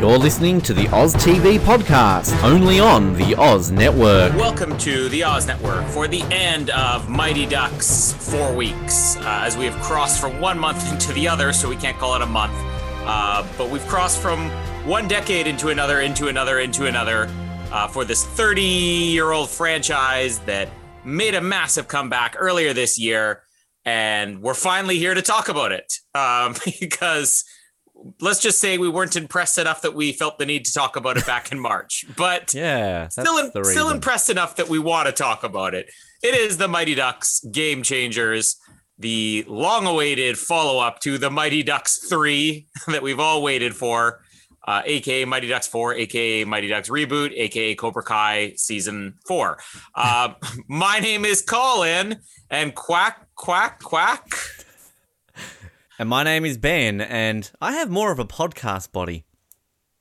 You're listening to the Oz TV podcast, only on the Oz Network. Welcome to the Oz Network for the end of Mighty Ducks four weeks, uh, as we have crossed from one month into the other, so we can't call it a month. Uh, but we've crossed from one decade into another, into another, into another uh, for this 30 year old franchise that made a massive comeback earlier this year. And we're finally here to talk about it um, because let's just say we weren't impressed enough that we felt the need to talk about it back in March. But Yeah, still, the still impressed enough that we want to talk about it. It is the Mighty Ducks Game Changers, the long-awaited follow-up to the Mighty Ducks three that we've all waited for, uh, aka Mighty Ducks four, aka Mighty Ducks reboot, aka Cobra Kai season four. Uh, my name is Colin, and quack quack quack. And my name is Ben, and I have more of a podcast body.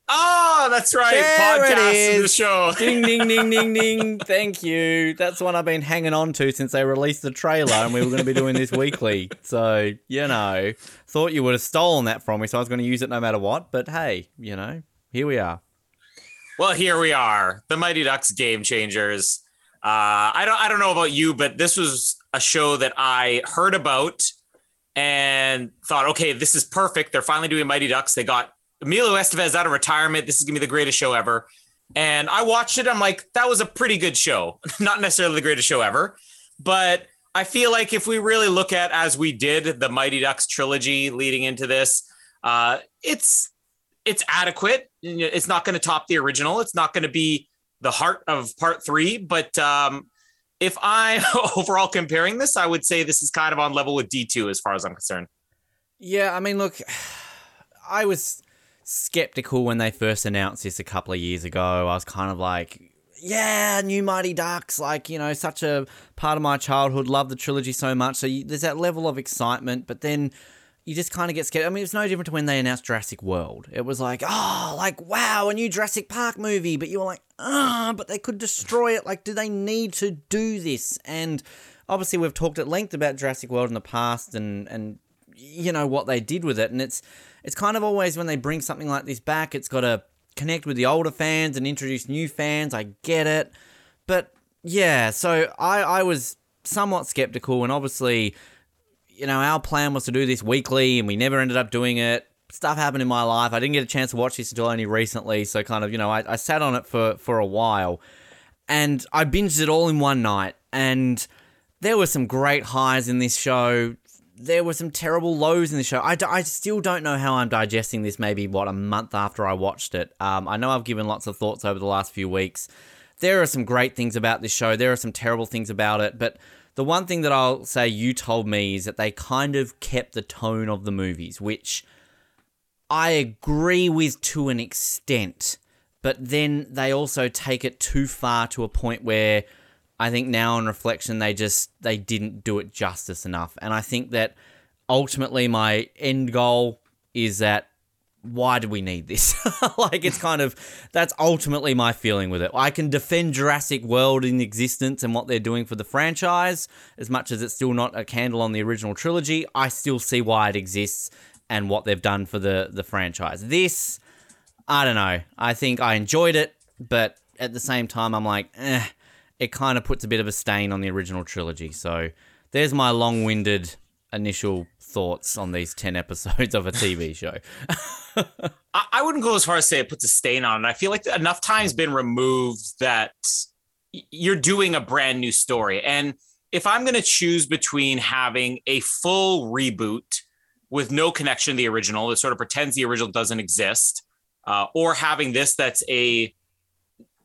Oh, that's right, There podcast in the show. Ding, ding, ding, ding, ding. Thank you. That's one I've been hanging on to since they released the trailer, and we were going to be doing this weekly. So, you know, thought you would have stolen that from me, so I was going to use it no matter what. But hey, you know, here we are. Well, here we are, the Mighty Ducks Game Changers. Uh, I don't, I don't know about you, but this was a show that I heard about and thought, okay, this is perfect. They're finally doing Mighty Ducks. They got Emilio Estevez out of retirement. This is gonna be the greatest show ever. And I watched it. I'm like, that was a pretty good show. Not necessarily the greatest show ever, but I feel like if we really look at as we did the Mighty Ducks trilogy leading into this, uh, it's it's adequate. It's not going to top the original. It's not going to be the heart of part three. But um, if I overall comparing this, I would say this is kind of on level with D two as far as I'm concerned. Yeah, I mean, look, I was skeptical when they first announced this a couple of years ago. I was kind of like, yeah, new Mighty Ducks, like, you know, such a part of my childhood, love the trilogy so much. So you, there's that level of excitement, but then you just kind of get scared. I mean, it's no different to when they announced Jurassic World. It was like, oh, like, wow, a new Jurassic Park movie, but you were like, ah, but they could destroy it. Like, do they need to do this? And obviously, we've talked at length about Jurassic World in the past and, and, you know what they did with it and it's it's kind of always when they bring something like this back it's got to connect with the older fans and introduce new fans i get it but yeah so i i was somewhat skeptical and obviously you know our plan was to do this weekly and we never ended up doing it stuff happened in my life i didn't get a chance to watch this until only recently so kind of you know i, I sat on it for for a while and i binged it all in one night and there were some great highs in this show there were some terrible lows in the show. I, d- I still don't know how I'm digesting this maybe, what, a month after I watched it. Um, I know I've given lots of thoughts over the last few weeks. There are some great things about this show, there are some terrible things about it, but the one thing that I'll say you told me is that they kind of kept the tone of the movies, which I agree with to an extent, but then they also take it too far to a point where I think now on reflection they just they didn't do it justice enough. And I think that ultimately my end goal is that why do we need this? like it's kind of that's ultimately my feeling with it. I can defend Jurassic World in existence and what they're doing for the franchise as much as it's still not a candle on the original trilogy. I still see why it exists and what they've done for the the franchise. This I don't know. I think I enjoyed it, but at the same time I'm like, eh, it kind of puts a bit of a stain on the original trilogy. So there's my long-winded initial thoughts on these 10 episodes of a TV show. I, I wouldn't go as far as say it puts a stain on it. I feel like enough time's been removed that you're doing a brand new story. And if I'm going to choose between having a full reboot with no connection to the original that sort of pretends the original doesn't exist, uh, or having this that's a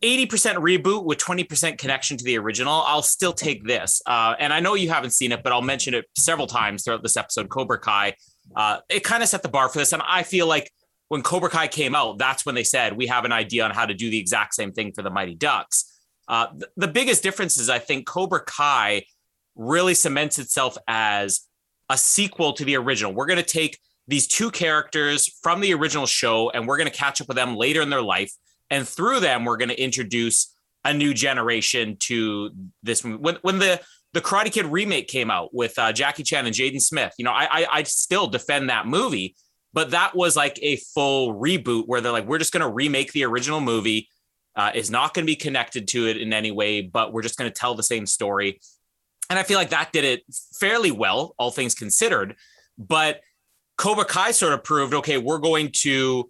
80% reboot with 20% connection to the original, I'll still take this. Uh, and I know you haven't seen it, but I'll mention it several times throughout this episode. Cobra Kai, uh, it kind of set the bar for this. And I feel like when Cobra Kai came out, that's when they said, we have an idea on how to do the exact same thing for the Mighty Ducks. Uh, th- the biggest difference is I think Cobra Kai really cements itself as a sequel to the original. We're going to take these two characters from the original show and we're going to catch up with them later in their life and through them we're going to introduce a new generation to this when when the the Karate Kid remake came out with uh, Jackie Chan and Jaden Smith. You know, I, I I still defend that movie, but that was like a full reboot where they're like, we're just going to remake the original movie. Uh, is not going to be connected to it in any way, but we're just going to tell the same story. And I feel like that did it fairly well, all things considered. But Cobra Kai sort of proved, okay, we're going to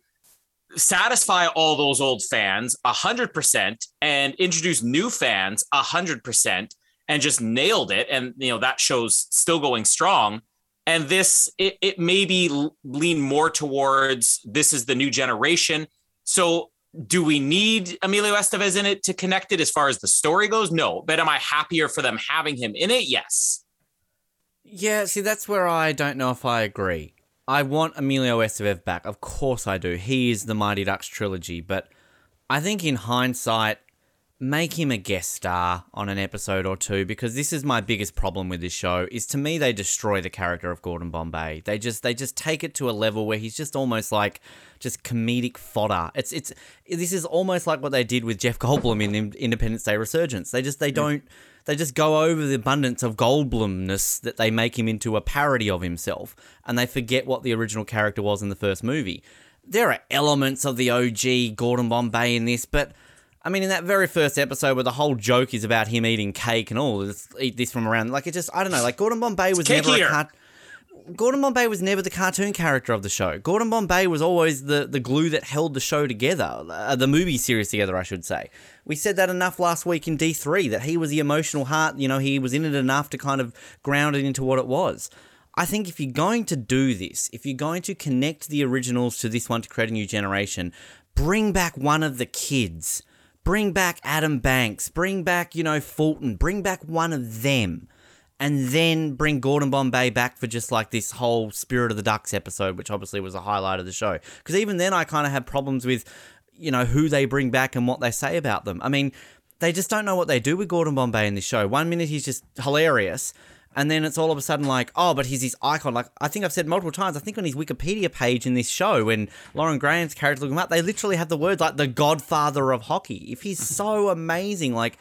satisfy all those old fans 100% and introduce new fans 100% and just nailed it. And you know that show's still going strong. And this it, it maybe lean more towards this is the new generation. So do we need Emilio Estevez in it to connect it as far as the story goes? No. But am I happier for them having him in it? Yes. Yeah see that's where I don't know if I agree I want Emilio Estevez back. Of course I do. He is the Mighty Ducks trilogy, but I think in hindsight, make him a guest star on an episode or two because this is my biggest problem with this show is to me they destroy the character of Gordon Bombay. They just they just take it to a level where he's just almost like just comedic fodder. It's it's this is almost like what they did with Jeff Goldblum in Independence Day Resurgence. They just they don't they just go over the abundance of Goldblumness that they make him into a parody of himself, and they forget what the original character was in the first movie. There are elements of the OG Gordon Bombay in this, but I mean, in that very first episode where the whole joke is about him eating cake and all, this, eat this from around, like it just, I don't know, like Gordon Bombay was never a car- Gordon Bombay was never the cartoon character of the show. Gordon Bombay was always the, the glue that held the show together, uh, the movie series together, I should say. We said that enough last week in D3 that he was the emotional heart, you know, he was in it enough to kind of ground it into what it was. I think if you're going to do this, if you're going to connect the originals to this one to create a new generation, bring back one of the kids. Bring back Adam Banks. Bring back, you know, Fulton. Bring back one of them and then bring Gordon Bombay back for just like this whole Spirit of the Ducks episode, which obviously was a highlight of the show. Because even then, I kind of had problems with, you know, who they bring back and what they say about them. I mean, they just don't know what they do with Gordon Bombay in this show. One minute he's just hilarious. And then it's all of a sudden like, oh, but he's his icon. Like I think I've said multiple times. I think on his Wikipedia page in this show, when Lauren Graham's character look him up, they literally have the words like the Godfather of hockey. If he's mm-hmm. so amazing, like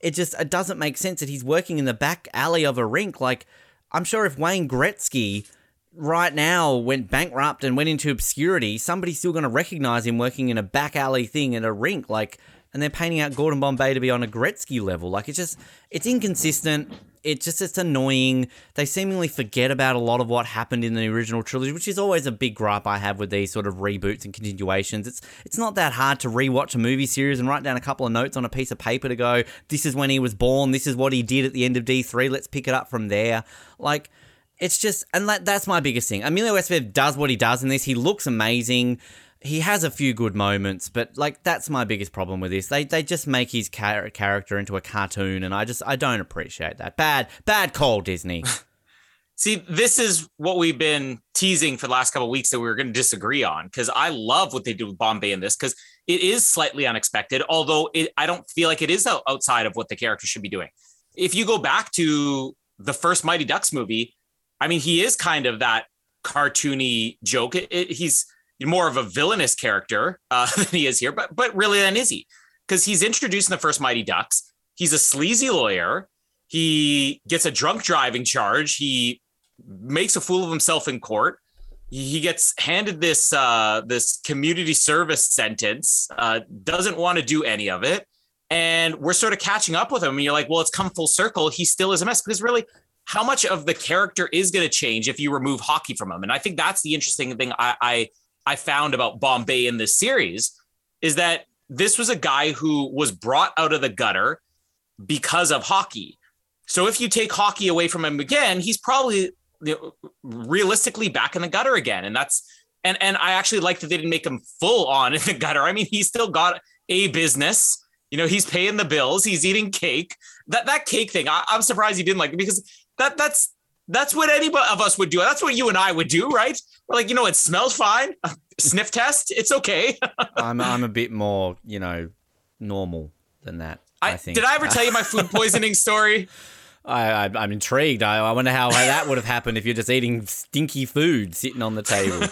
it just it doesn't make sense that he's working in the back alley of a rink. Like, I'm sure if Wayne Gretzky right now went bankrupt and went into obscurity, somebody's still going to recognize him working in a back alley thing at a rink. Like, and they're painting out Gordon Bombay to be on a Gretzky level. Like, it's just, it's inconsistent it just it's annoying. They seemingly forget about a lot of what happened in the original trilogy, which is always a big gripe I have with these sort of reboots and continuations. It's it's not that hard to rewatch a movie series and write down a couple of notes on a piece of paper to go, this is when he was born, this is what he did at the end of D3, let's pick it up from there. Like it's just and that, that's my biggest thing. Emilio Estevez does what he does in this. He looks amazing he has a few good moments, but like that's my biggest problem with this. They they just make his char- character into a cartoon, and I just I don't appreciate that. Bad bad call, Disney. See, this is what we've been teasing for the last couple weeks that we were going to disagree on because I love what they do with Bombay in this because it is slightly unexpected, although it, I don't feel like it is outside of what the character should be doing. If you go back to the first Mighty Ducks movie, I mean, he is kind of that cartoony joke. It, it, he's more of a villainous character uh, than he is here, but but really then is he? Because he's introduced in the first Mighty Ducks. He's a sleazy lawyer. He gets a drunk driving charge. He makes a fool of himself in court. He gets handed this uh, this community service sentence. Uh, doesn't want to do any of it, and we're sort of catching up with him. And you're like, well, it's come full circle. He still is a mess because really, how much of the character is going to change if you remove hockey from him? And I think that's the interesting thing. I, I I found about Bombay in this series is that this was a guy who was brought out of the gutter because of hockey. So if you take hockey away from him again, he's probably you know, realistically back in the gutter again. And that's and and I actually like that they didn't make him full on in the gutter. I mean, he's still got a business. You know, he's paying the bills. He's eating cake. That that cake thing, I, am surprised he didn't like it because that that's that's what any of us would do. That's what you and I would do, right? We're like, you know, it smells fine. Sniff test, it's okay. I'm I'm a bit more, you know, normal than that. I, I think. Did I ever tell you my food poisoning story? I, I am intrigued. I, I wonder how, how that would have happened if you're just eating stinky food sitting on the table.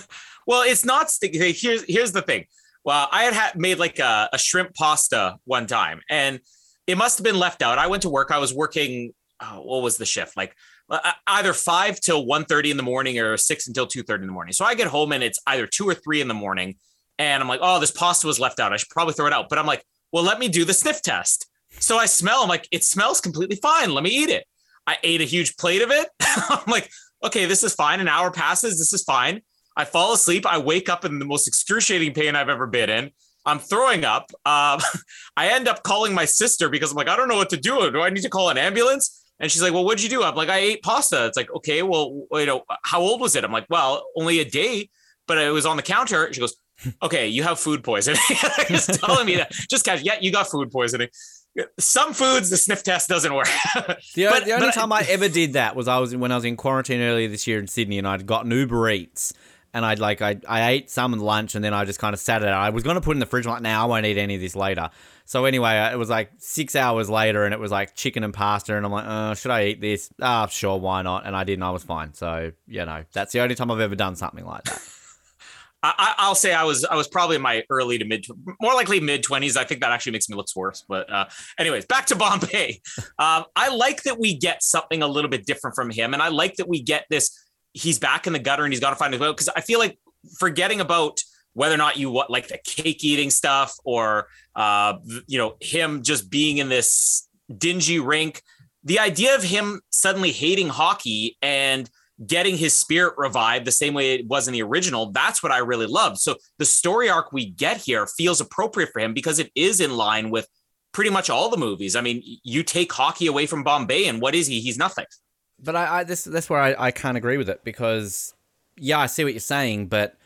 well, it's not stinky. Here's here's the thing. Well, I had, had made like a, a shrimp pasta one time, and it must have been left out. I went to work. I was working. Oh, what was the shift? Like uh, either five till 1.30 in the morning or six until two thirty in the morning. So I get home and it's either two or three in the morning, and I'm like, oh, this pasta was left out. I should probably throw it out. But I'm like, well, let me do the sniff test. So I smell. I'm like, it smells completely fine. Let me eat it. I ate a huge plate of it. I'm like, okay, this is fine. An hour passes. This is fine. I fall asleep. I wake up in the most excruciating pain I've ever been in. I'm throwing up. Um, I end up calling my sister because I'm like, I don't know what to do. Do I need to call an ambulance? And she's like, Well, what'd you do? I'm like, I ate pasta. It's like, okay, well, you know, how old was it? I'm like, Well, only a day, but it was on the counter. She goes, Okay, you have food poisoning. She's telling me that. Just catch, yeah, you got food poisoning some foods the sniff test doesn't work. the, but, the only but time I, I ever did that was I was when I was in quarantine earlier this year in Sydney, and I'd gotten Uber Eats, and I'd like I I ate some lunch, and then I just kind of sat it. out. I was going to put in the fridge. I'm like, now nah, I won't eat any of this later. So anyway, it was like six hours later, and it was like chicken and pasta, and I'm like, uh, should I eat this? Ah, sure, why not? And I did, and I was fine. So you know, that's the only time I've ever done something like that. I, will say I was I was probably in my early to mid, more likely mid twenties. I think that actually makes me look worse. But uh, anyways, back to Bombay. Um, I like that we get something a little bit different from him, and I like that we get this. He's back in the gutter and he's got to find his way because I feel like forgetting about whether or not you what like the cake eating stuff or uh, you know him just being in this dingy rink. The idea of him suddenly hating hockey and getting his spirit revived the same way it was in the original. That's what I really loved. So the story arc we get here feels appropriate for him because it is in line with pretty much all the movies. I mean, you take hockey away from Bombay, and what is he? He's nothing. But I, I this that's where I, I can't agree with it because yeah, I see what you're saying, but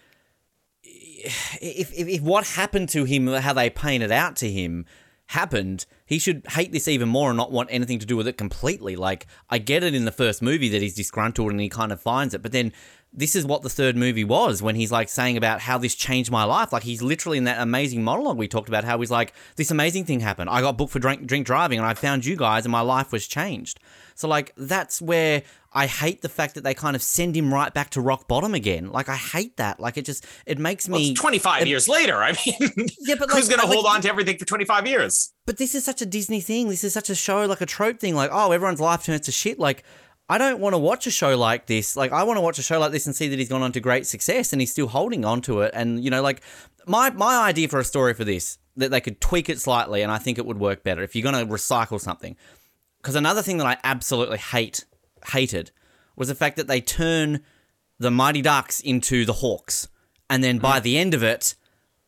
if, if, if what happened to him, how they painted out to him, happened, he should hate this even more and not want anything to do with it completely. Like, I get it in the first movie that he's disgruntled and he kind of finds it, but then this is what the third movie was when he's like saying about how this changed my life. Like, he's literally in that amazing monologue we talked about, how he's like, this amazing thing happened. I got booked for drink, drink driving and I found you guys and my life was changed. So, like, that's where I hate the fact that they kind of send him right back to rock bottom again. Like I hate that. Like it just it makes me well, 25 it, years later. I mean, yeah, but like, who's going to hold like, on to everything for 25 years? But this is such a Disney thing. This is such a show like a trope thing like oh, everyone's life turns to shit like I don't want to watch a show like this. Like I want to watch a show like this and see that he's gone on to great success and he's still holding on to it and you know like my my idea for a story for this that they could tweak it slightly and I think it would work better if you're going to recycle something. Cuz another thing that I absolutely hate hated was the fact that they turn the Mighty Ducks into the Hawks. And then by mm. the end of it,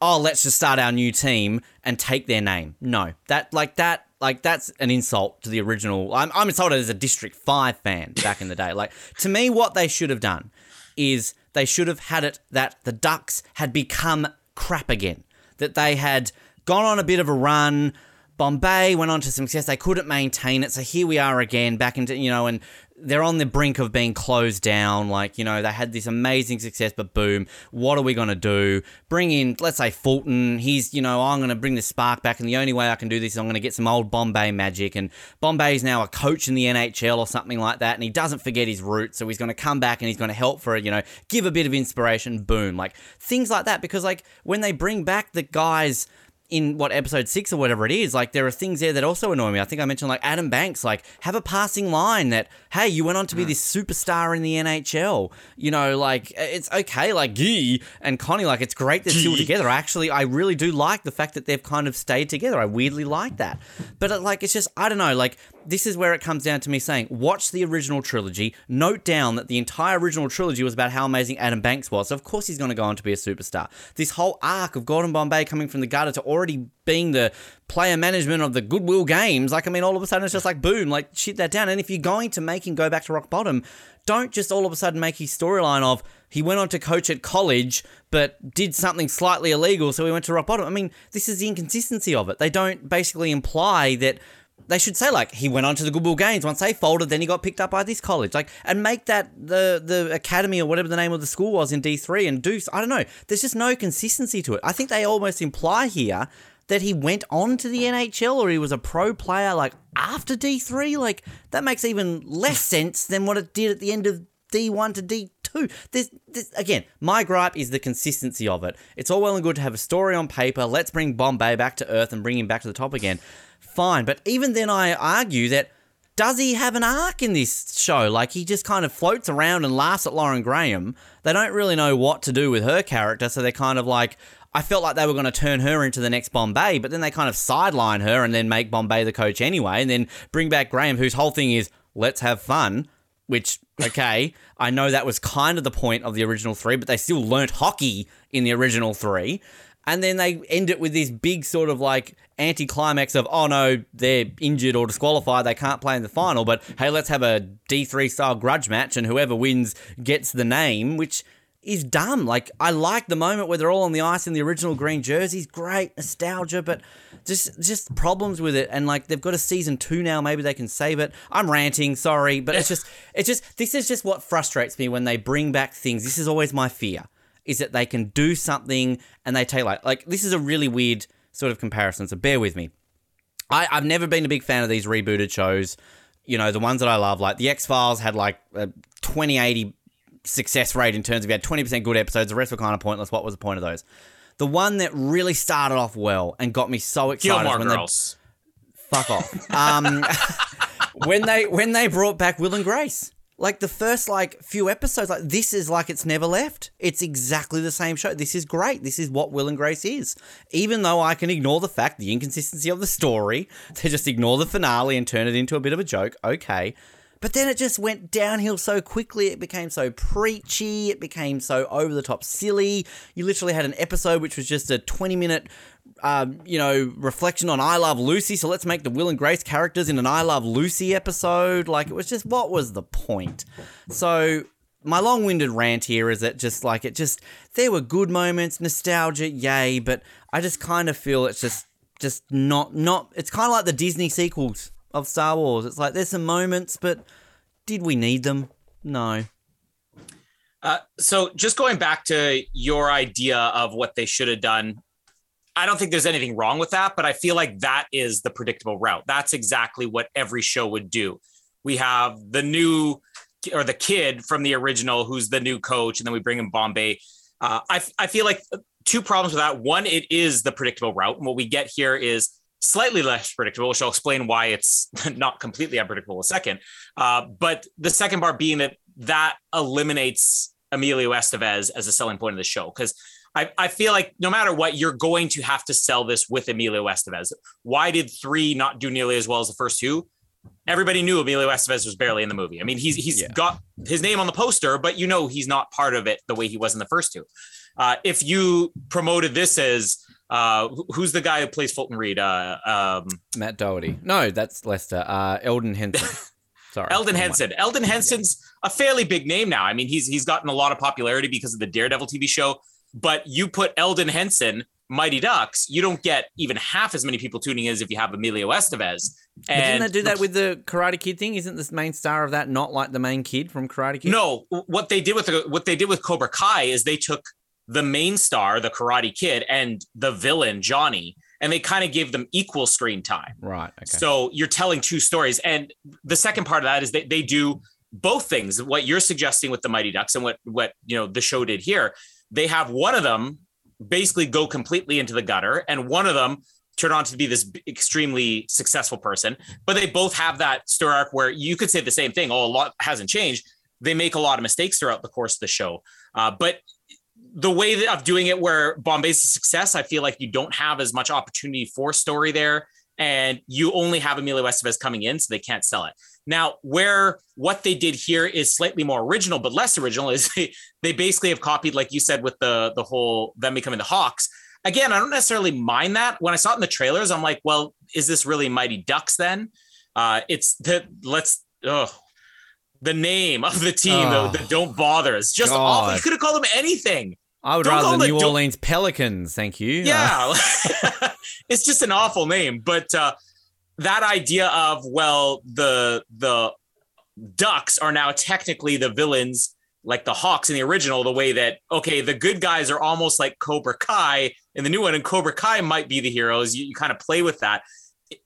oh, let's just start our new team and take their name. No, that, like, that, like, that's an insult to the original. I'm, I'm insulted as a District 5 fan back in the day. Like, to me, what they should have done is they should have had it that the Ducks had become crap again. That they had gone on a bit of a run. Bombay went on to some success. They couldn't maintain it. So here we are again, back into, you know, and they're on the brink of being closed down. Like, you know, they had this amazing success, but boom, what are we going to do? Bring in, let's say, Fulton. He's, you know, oh, I'm going to bring the spark back, and the only way I can do this is I'm going to get some old Bombay magic. And Bombay's now a coach in the NHL or something like that, and he doesn't forget his roots. So he's going to come back and he's going to help for, it, you know, give a bit of inspiration. Boom. Like, things like that. Because, like, when they bring back the guys in what episode six or whatever it is, like there are things there that also annoy me. I think I mentioned like Adam Banks, like have a passing line that, hey, you went on to be mm. this superstar in the NHL. You know, like it's okay, like Guy and Connie, like it's great they're still together. Actually, I really do like the fact that they've kind of stayed together. I weirdly like that. But uh, like it's just I don't know, like this is where it comes down to me saying, watch the original trilogy, note down that the entire original trilogy was about how amazing Adam Banks was. So of course he's going to go on to be a superstar. This whole arc of Gordon Bombay coming from the gutter to already being the player management of the Goodwill Games. Like, I mean, all of a sudden it's just like, boom, like, shit that down. And if you're going to make him go back to rock bottom, don't just all of a sudden make his storyline of he went on to coach at college, but did something slightly illegal, so he went to rock bottom. I mean, this is the inconsistency of it. They don't basically imply that they should say like he went on to the Goodwill Games once they folded, then he got picked up by this college, like and make that the the academy or whatever the name of the school was in D three and do I don't know. There's just no consistency to it. I think they almost imply here that he went on to the NHL or he was a pro player like after D three. Like that makes even less sense than what it did at the end of D one to D two. There's again, my gripe is the consistency of it. It's all well and good to have a story on paper. Let's bring Bombay back to earth and bring him back to the top again fine. But even then, I argue that does he have an arc in this show? Like he just kind of floats around and laughs at Lauren Graham. They don't really know what to do with her character, so they're kind of like. I felt like they were going to turn her into the next Bombay, but then they kind of sideline her and then make Bombay the coach anyway, and then bring back Graham, whose whole thing is let's have fun. Which okay, I know that was kind of the point of the original three, but they still learnt hockey in the original three and then they end it with this big sort of like anti-climax of oh no they're injured or disqualified they can't play in the final. But hey let's have a d3 style grudge match and whoever wins gets the name which is dumb. Like i like the moment where they're all on the ice in the original green jerseys. Great nostalgia but just just problems with it. And like they've got a season two now maybe they can save it. I'm ranting sorry but it's just it's just this is just what frustrates me when they bring back things. This is always my fear is that they can do something and they take like like this is a really weird sort of comparison, so bear with me. I, I've never been a big fan of these rebooted shows. You know, the ones that I love, like the X Files had like a 2080 success rate in terms of you had 20% good episodes, the rest were kind of pointless. What was the point of those? The one that really started off well and got me so excited Gilmore when Girls. they fuck off. Um, when they when they brought back Will and Grace like the first like few episodes like this is like it's never left. It's exactly the same show. This is great. This is what will and grace is. Even though i can ignore the fact the inconsistency of the story to just ignore the finale and turn it into a bit of a joke okay but then it just went downhill so quickly. It became so preachy. It became so over the top silly. You literally had an episode which was just a 20 minute um, you know, reflection on I Love Lucy. So let's make the Will and Grace characters in an I Love Lucy episode. Like, it was just, what was the point? So, my long winded rant here is that just like, it just, there were good moments, nostalgia, yay, but I just kind of feel it's just, just not, not, it's kind of like the Disney sequels of Star Wars. It's like, there's some moments, but did we need them? No. Uh, so just going back to your idea of what they should have done I don't think there's anything wrong with that, but I feel like that is the predictable route. That's exactly what every show would do. We have the new or the kid from the original who's the new coach, and then we bring in Bombay. Uh, I, I feel like two problems with that. One, it is the predictable route. And what we get here is slightly less predictable, which I'll explain why it's not completely unpredictable a second. Uh, but the second part being that that eliminates Emilio Estevez as a selling point of the show because I, I feel like no matter what, you're going to have to sell this with Emilio Estevez. Why did three not do nearly as well as the first two? Everybody knew Emilio Estevez was barely in the movie. I mean, he's he's yeah. got his name on the poster, but you know he's not part of it the way he was in the first two. Uh, if you promoted this as uh, who's the guy who plays Fulton Reed? Uh, um, Matt Doherty. No, that's Lester. Uh, Elden Henson. Sorry. Elden Henson. Elden Henson's a fairly big name now. I mean, he's he's gotten a lot of popularity because of the Daredevil TV show but you put Elden Henson, Mighty Ducks, you don't get even half as many people tuning in as if you have Emilio Estevez. And didn't they do that with the Karate Kid thing? Isn't the main star of that not like the main kid from Karate Kid? No, what they did with the, what they did with Cobra Kai is they took the main star, the Karate Kid, and the villain Johnny, and they kind of gave them equal screen time. Right. Okay. So you're telling two stories, and the second part of that is that they do both things. What you're suggesting with the Mighty Ducks and what what you know the show did here they have one of them basically go completely into the gutter and one of them turn on to be this extremely successful person but they both have that story arc where you could say the same thing oh a lot hasn't changed they make a lot of mistakes throughout the course of the show uh, but the way of doing it where bombay's a success i feel like you don't have as much opportunity for story there and you only have Emilio Estevez coming in, so they can't sell it. Now, where what they did here is slightly more original, but less original is they, they basically have copied, like you said, with the the whole them becoming the Hawks. again, I don't necessarily mind that. When I saw it in the trailers, I'm like, well, is this really Mighty Ducks then? Uh, it's the let's oh the name of the team Oh. the, the don't bother is just God. awful. You could have called them anything. I would Don't rather the New don't- Orleans Pelicans, thank you. Uh, Yeah. it's just an awful name. But uh that idea of well, the the ducks are now technically the villains like the Hawks in the original, the way that okay, the good guys are almost like Cobra Kai in the new one, and Cobra Kai might be the heroes. You, you kind of play with that.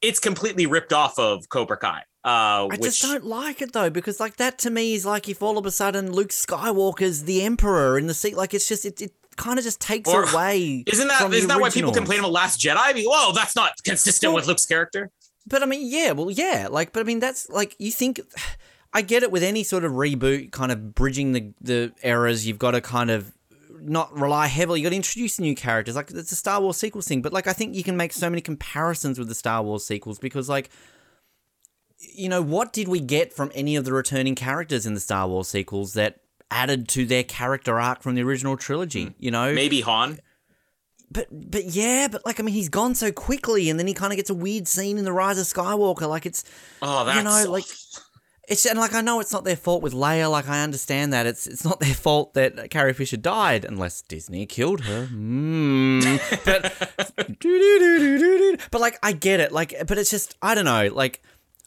It's completely ripped off of Cobra Kai. Uh, I which just don't like it though, because like that to me is like if all of a sudden Luke Skywalker's the Emperor in the seat, like it's just it, it kind of just takes Or- away. isn't that isn't that why people complain about Last Jedi? I mean, whoa, that's not consistent Well- with Luke's character. But I mean, yeah, well, yeah, like, but I mean, that's like you think. I get it with any sort of reboot, kind of bridging the the eras. You've got to kind of not rely heavily. You got to introduce new characters. Like it's a Star Wars sequels thing, but like I think you can make so many comparisons with the Star Wars sequels because like. You know, what did we get from any of the returning characters in the Star Wars sequels that added to their character arc from the original trilogy? You know, Maybe Han. but but yeah, but like I mean, he's gone so quickly, and then he kind of gets a weird scene in the Rise of Skywalker. Like it's Oh, that's you know, like it's and like I know it's not their fault with Leia. Like I understand that it's it's not their fault that Carrie Fisher died, unless Disney killed her. Mm. But but like I get it. Like, but it's just I don't know. Like.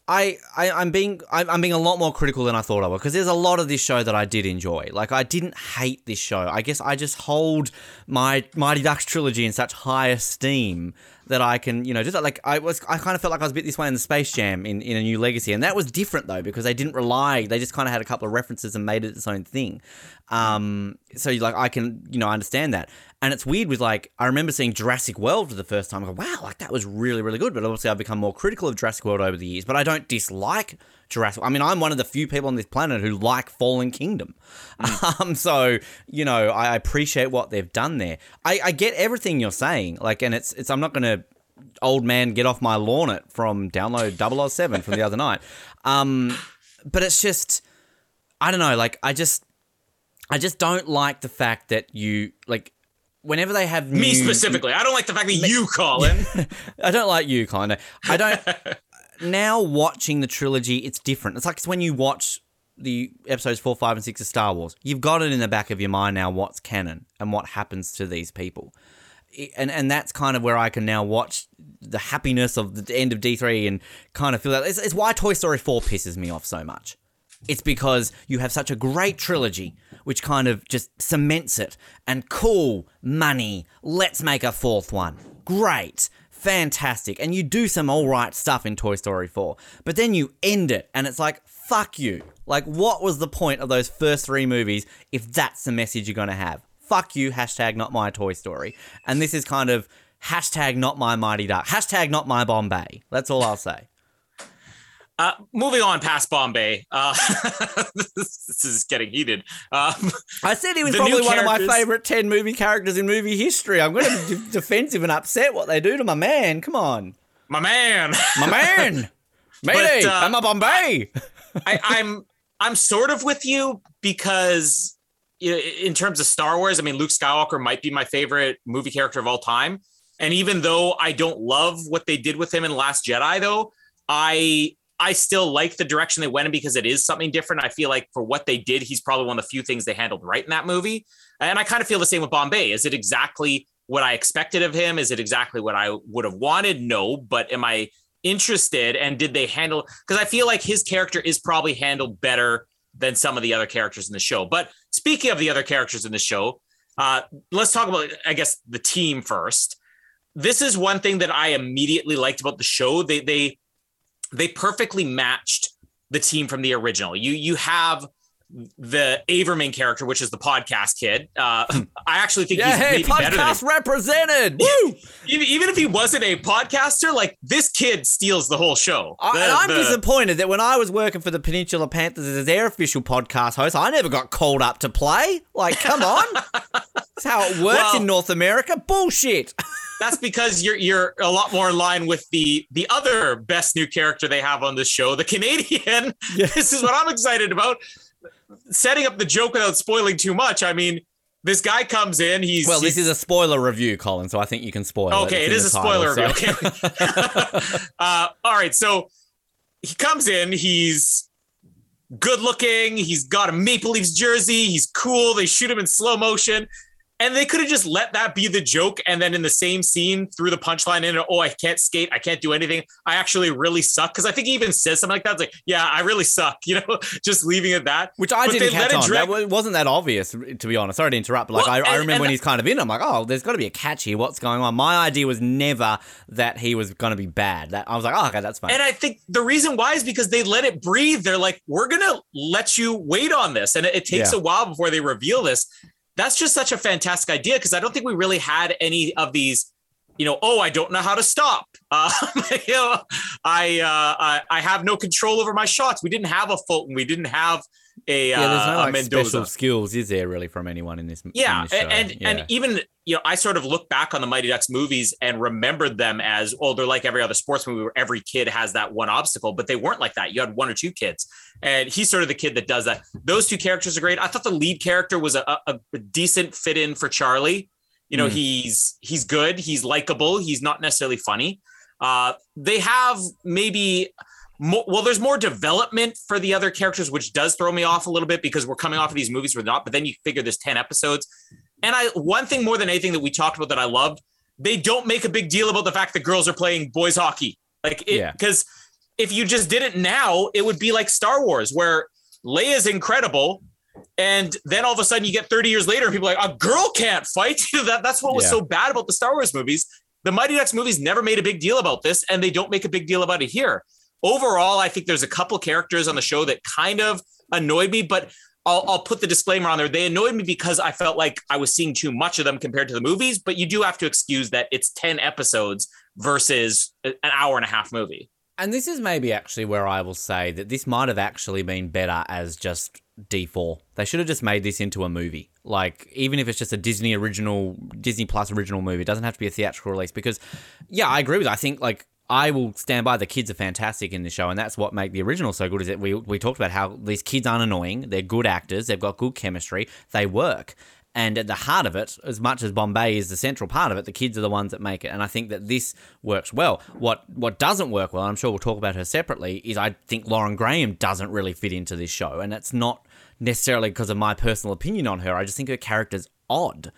I, I I'm being I'm, I'm being a lot more critical than I thought I would because there's a lot of this show that I did enjoy. Like I didn't hate this show. I guess I just hold my Mighty Ducks trilogy in such high esteem that I can you know just like I was I kind of felt like I was a bit this way in the Space Jam in, in a New Legacy and that was different though because they didn't rely they just kind of had a couple of references and made it its own thing. Um, so like I can you know understand that. And it's weird with like I remember seeing Jurassic World for the first time. I go, wow, like that was really really good. But obviously I've become more critical of Jurassic World over the years. But I don't dislike Jurassic. I mean, I'm one of the few people on this planet who like Fallen Kingdom. Um, so you know I appreciate what they've done there. I, I get everything you're saying. Like, and it's it's I'm not gonna old man get off my lawn it from download 007 from the other night. Um, but it's just I don't know. Like I just I just don't like the fact that you like whenever they have Me new- specifically. I don't like the fact that you, Colin. I don't like you, Colin. I don't. now watching the trilogy, it's different. It's like when you watch the episodes four, five, and six of Star Wars. You've got it in the back of your mind now what's canon and what happens to these people. And and that's kind of where I can now watch the happiness of the end of D three and kind of feel that. It's, it's why Toy Story four pisses me off so much. It's because you have such a great trilogy, which kind of just cements it. And cool, money, let's make a fourth one. Great, fantastic. And you do some all right stuff in Toy Story 4. But then you end it, and it's like, fuck you. Like, what was the point of those first three movies if that's the message you're going to have? Fuck you, hashtag not my Toy Story. And this is kind of hashtag not my Mighty Duck, hashtag not my Bombay. That's all I'll say. Uh, moving on past Bombay. Uh, this is getting heated. Um, I said he was probably one of my favorite 10 movie characters in movie history. I'm going to be defensive and upset what they do to my man. Come on. my man. My man. Mayday. But, uh, I'm a Bombay. I, I'm I'm sort of with you because you know, in terms of Star Wars, I mean, Luke Skywalker might be my favorite movie character of all time. And even though I don't love what they did with him in Last Jedi, though, I I still like the direction they went in because it is something different. I feel like for what they did, he's probably one of the few things they handled right in that movie. And I kind of feel the same with Bombay. Is it exactly what I expected of him? Is it exactly what I would have wanted? No, but am I interested? And did they handle? Because I feel like his character is probably handled better than some of the other characters in the show. But speaking of the other characters in the show, uh, let's talk about, I guess, the team first. This is one thing that I immediately liked about the show. They they they perfectly matched the team from the original. You you have the Averman character, which is the podcast kid. Uh, I actually think Yeah, he's hey, maybe better than podcast represented. Woo! even, even if he wasn't a podcaster, like this kid steals the whole show. I, The- and I'm the- disappointed that when I was working for the Peninsula Panthers as their official podcast host, I never got called up to play. Like, come on. That's how it works Well- in North America. Bullshit. that's because you're you're a lot more in line with the the other best new character they have on this show, the Canadian. Yes. This is what I'm excited about. Setting up the joke without spoiling too much. I mean, this guy comes in. He's Well, this is a spoiler review, Colin, so I think you can spoil it. Okay, it in is a the spoiler so- review. Okay. uh, all right, so he comes in. He's good looking. He's got a Maple Leafs jersey. He's cool. They shoot him in slow motion. And they could have just let that be the joke. And then in the same scene, threw the punchline in, oh, I can't skate. I can't do anything. I actually really suck. Because I think he even says something like that. It's like, yeah, I really suck. You know, just leaving it that. Which I But didn't catch it on. drag- That wasn't that obvious, to be honest. Sorry to interrupt, but like Well, I, I remember and when he's kind of in. I'm like, oh, there's got to be a catch here. What's going on? My idea was never that he was going to be bad. That I was like, oh, okay, that's fine. And I think the reason why is because they let it breathe. They're like, we're gonna let you wait on this, and it, it takes Yeah. a while before they reveal this. That's just such a fantastic idea because I don't think we really had any of these. You know, oh, I don't know how to stop. Uh, you know, I, uh, I I have no control over my shots. We didn't have a Fulton. We didn't have a, yeah, there's no uh, a like Mendoza. special skills, is there really from anyone in this? in Yeah, this show? and and, Yeah. and even you know, I sort of look back on the Mighty Ducks movies and remembered them as oh, they're like every other sports movie where every kid has that one obstacle, but they weren't like that. You had one or two kids, and he's sort of the kid that does that. Those two characters are great. I thought the lead character was a, a, a decent fit in for Charlie. You know, Mm. he's he's good, he's likable, he's not necessarily funny. Uh, they have maybe more, well, there's more development for the other characters, which does throw me off a little bit because we're coming off of these movies they're not. But then you figure there's 10 episodes. And I one thing more than anything that we talked about that I loved, they don't make a big deal about the fact that girls are playing boys hockey. Like it Yeah. because if you just did it now, it would be like Star Wars, where Leia's incredible. And then all of a sudden you get 30 years later and people are like, a girl can't fight. that, that's what was Yeah. so bad about the Star Wars movies. The Mighty Ducks movies never made a big deal about this, and they don't make a big deal about it here. Overall, I think there's a couple characters on the show that kind of annoyed me, but I'll, I'll put the disclaimer on there. They annoyed me because I felt like I was seeing too much of them compared to the movies, but you do have to excuse that it's 10 episodes versus an hour and a half movie. And this is maybe actually where I will say that this might have actually been better as just D4. They should have just made this into a movie. Like, even if it's just a Disney original, Disney Plus original movie, it doesn't have to be a theatrical release. Because, yeah, I agree with. I think like I will stand by. The kids are fantastic in the show, and that's what made the original so good. Is that we we talked about how these kids aren't annoying. They're good actors. They've got good chemistry. They work. And at the heart of it, as much as Bombay is the central part of it, the kids are the ones that make it. And I think that this works well. What what doesn't work well, and I'm sure we'll talk about her separately, is I think Lauren Graham doesn't really fit into this show. And that's not necessarily because of my personal opinion on her. I just think her character's odd.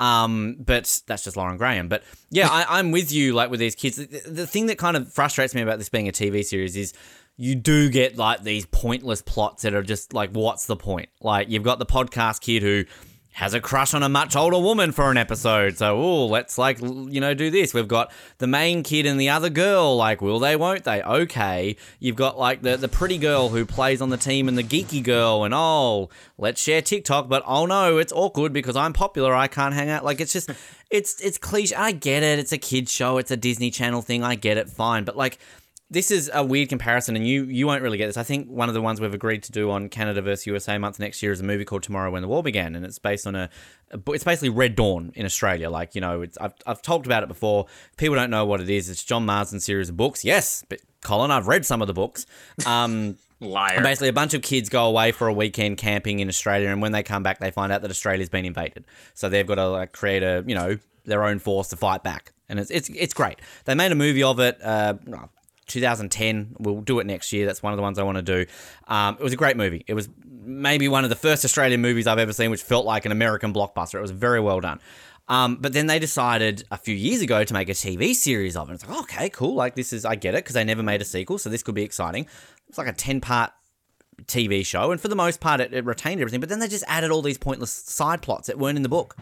Um, but that's just Lauren Graham. But yeah, I, I'm with you. Like with these kids, the, the thing that kind of frustrates me about this being a TV series is you do get like these pointless plots that are just like, what's the point? Like you've got the podcast kid who has a crush on a much older woman for an episode. So, oh, let's like, you know, do this. We've got the main kid and the other girl. Like, will they, won't they? Okay. You've got like the, the pretty girl who plays on the team and the geeky girl. And oh, let's share TikTok. But oh no, it's awkward because I'm popular. I can't hang out. Like, it's just, it's, it's cliche. I get it. It's a kid's show. It's a Disney Channel thing. I get it. Fine. But like, this is a weird comparison, and you you won't really get this. I think one of the ones we've agreed to do on Canada versus USA month next year is a movie called Tomorrow When the War Began, and it's based on a, a it's basically Red Dawn in Australia. Like you know, it's I've I've talked about it before. People don't know what it is. It's John Marsden's series of books. Yes, but Colin, I've read some of the books. Um, Liar. Basically, a bunch of kids go away for a weekend camping in Australia, and when they come back, they find out that Australia's been invaded. So they've got to like create a you know their own force to fight back, and it's it's it's great. They made a movie of it. Uh, 2010. We'll do it next year. That's one of the ones I want to do. Um, it was a great movie. It was maybe one of the first Australian movies I've ever seen, which felt like an American blockbuster. It was very well done. Um, but then they decided a few years ago to make a TV series of it. It's like, okay, cool. Like this is, I get it because they never made a sequel, so this could be exciting. It's like a 10 part TV show, and for the most part, it, it retained everything. But then they just added all these pointless side plots that weren't in the book.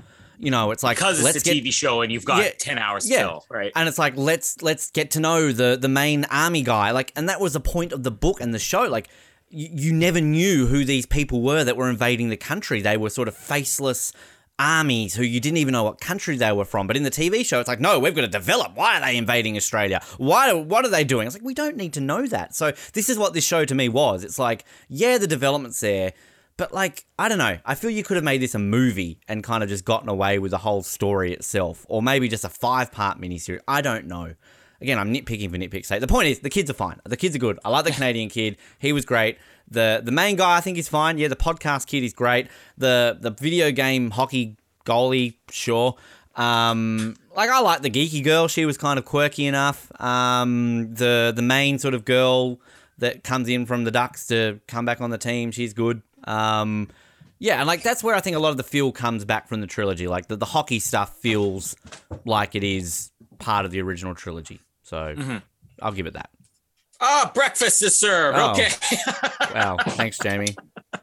You know, it's like because it's a get TV show and you've got Yeah. 10 hours Yeah. still, right? and it's like let's let's get to know the the main army guy. Like and that was the point of the book and the show. Like you, you never knew who these people were that were invading the country. They were sort of faceless armies who you didn't even know what country they were from. But in the TV show it's like no we've got to develop. Why are they invading Australia? Why what are they doing? It's like we don't need to know that. So this is what this show to me was. It's like yeah the development's there but like, I don't know. I feel you could have made this a movie and kind of just gotten away with the whole story itself, or maybe just a five-part miniseries. I don't know. Again, I'm nitpicking for nitpick's sake. The point is, the kids are fine. The kids are good. I like the Canadian kid. He was great. The the main guy, I think, is fine. Yeah, the podcast kid is great. The the video game hockey goalie, sure. Um, like I like the geeky girl. She was kind of quirky enough. Um, the the main sort of girl that comes in from the Ducks to come back on the team, she's good. Um, yeah, and like that's where I think a lot of the feel comes back from the trilogy. Like the, the hockey stuff feels like it is part of the original trilogy. So I'll give it that. Ah, breakfast is served. Oh. Okay. Wow, thanks, Jamie.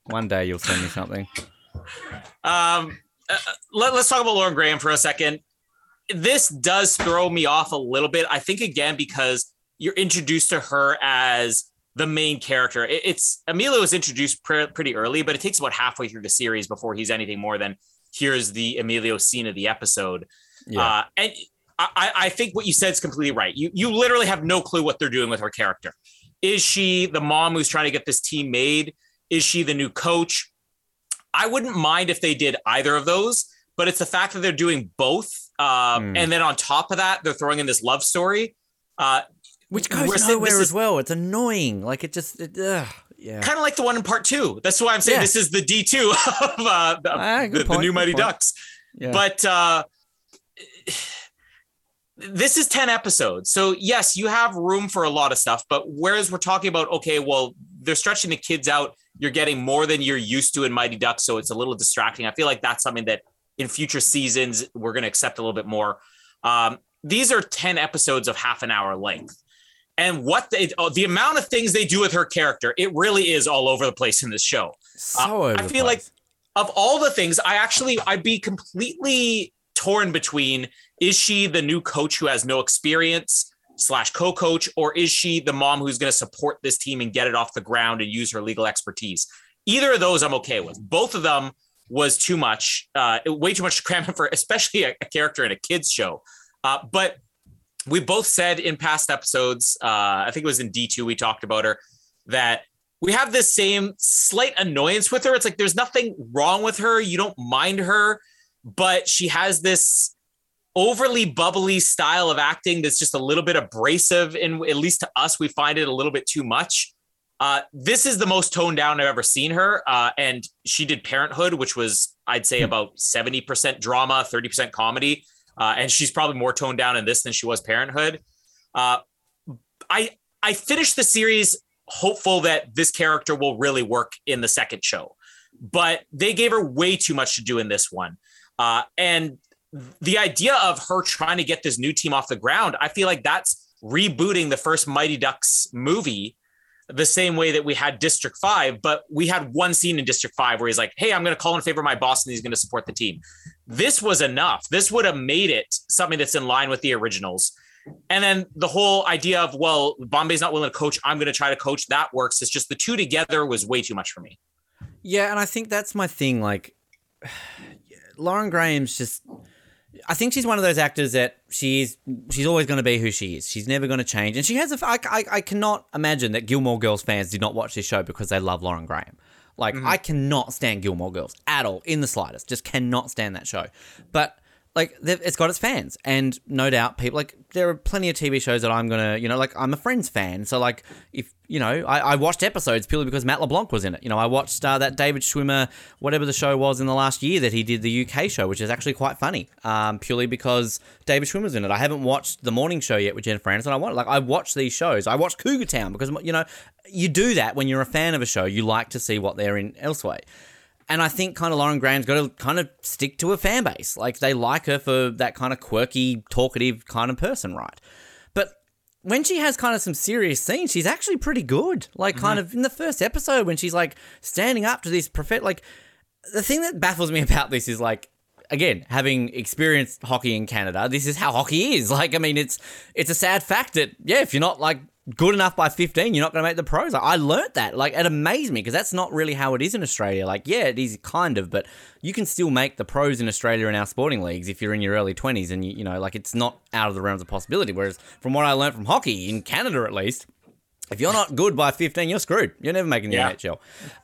One day you'll send me something. Um, uh, let, us talk about Lauren Graham for a second. This does throw me off a little bit. I think again because you're introduced to her as the main character. It, it's Emilio was introduced pre- pretty early, but it takes about halfway through the series before he's anything more than here's the Emilio scene of the episode. Yeah. Uh, and I, I think what you said is completely right. You you literally have no clue what they're doing with her character. Is she the mom who's trying to get this team made? Is she the new coach? I wouldn't mind if they did either of those, but it's the fact that they're doing both. Uh, Hmm. And then on top of that, they're throwing in this love story. Uh, Which We're goes saying nowhere as is- well. It's annoying. Like it just, it, yeah. kind of like the one in part two. That's why I'm saying Yeah. this is the D2 of uh, the, Ah, the, the new Mighty point. Ducks. yeah. But uh, this is 10 episodes. So, yes, you have room for a lot of stuff. But whereas we're talking about, okay, well, they're stretching the kids out, you're getting more than you're used to in Mighty Ducks. So it's a little distracting. I feel like that's something that in future seasons, we're going to accept a little bit more. Um, these are 10 episodes of half an hour length. And what they, oh, the amount of things they do with her character, it really is all over the place in this show so over I feel like- of all the things, I actually I'd be completely torn between is she the new coach who has no experience slash co-coach, or is she the mom who's going to support this team and get it off the ground and use her legal expertise? Either of those I'm okay with. Both of them was too much, uh, way too much to cram in for, especially a, a character in a kids show. Uh, but we both said in past episodes, uh, I think it was in D2, we talked about her, that we have this same slight annoyance with her. It's like there's nothing wrong with her. You don't mind her, but she has this overly bubbly style of acting that's just a little bit abrasive. And at least to us, we find it a little bit too much. Uh, this is the most toned down I've ever seen her. Uh, and she did Parenthood, which was, I'd say, about 70% drama, 30% comedy. Uh, and she's probably more toned down in this than she was Parenthood. Uh, I I finished the series hopeful that this character will really work in the second show, but they gave her way too much to do in this one. Uh, and the idea of her trying to get this new team off the ground, I feel like that's rebooting the first Mighty Ducks movie the same way that we had District 5, but we had one scene in District 5 where he's like, Hey, I'm going to call in favor of my boss and he's going to support the team. This was enough. This would have made it something that's in line with the originals. And then the whole idea of, well, Bombay's not willing to coach. I'm going to try to coach. That works. It's just the two together was way too much for me. Yeah, and I think that's my thing. Like, Lauren Graham's just. I think she's one of those actors that she's she's always going to be who she is. She's never going to change, and she has a. I, I, I cannot imagine that Gilmore Girls fans did not watch this show because they love Lauren Graham. Like mm-hmm. I cannot stand Gilmore Girls at all in the slightest. Just cannot stand that show. But like it's got its fans, and no doubt people like there are plenty of TV shows that I'm gonna you know like I'm a Friends fan, so like if you know I, I watched episodes purely because Matt LeBlanc was in it. You know I watched uh, that David Schwimmer whatever the show was in the last year that he did the UK show, which is actually quite funny, um, purely because David Schwimmer's in it. I haven't watched the morning show yet with Jennifer Aniston. I want like I watch these shows. I watched Cougar Town because you know you do that when you're a fan of a show. You like to see what they're in elsewhere. And I think kind of Lauren Graham's got to kind of stick to a fan base. Like they like her for that kind of quirky, talkative kind of person, right? But when she has kind of some serious scenes, she's actually pretty good. Like mm-hmm. kind of in the first episode when she's like standing up to this prophet. Like the thing that baffles me about this is like again having experienced hockey in Canada, this is how hockey is. Like I mean, it's it's a sad fact that yeah, if you're not like good enough by 15, you're not going to make the pros. Like, I learnt that. Like it amazed me because that's not really how it is in Australia. Like yeah, it is kind of, but you can still make the pros in Australia in our sporting leagues if you're in your early 20s and you, you know like it's not out of the realms of possibility. Whereas from what I learned from hockey in Canada at least. If you're not good by 15, you're screwed. You're never making the Yeah. NHL.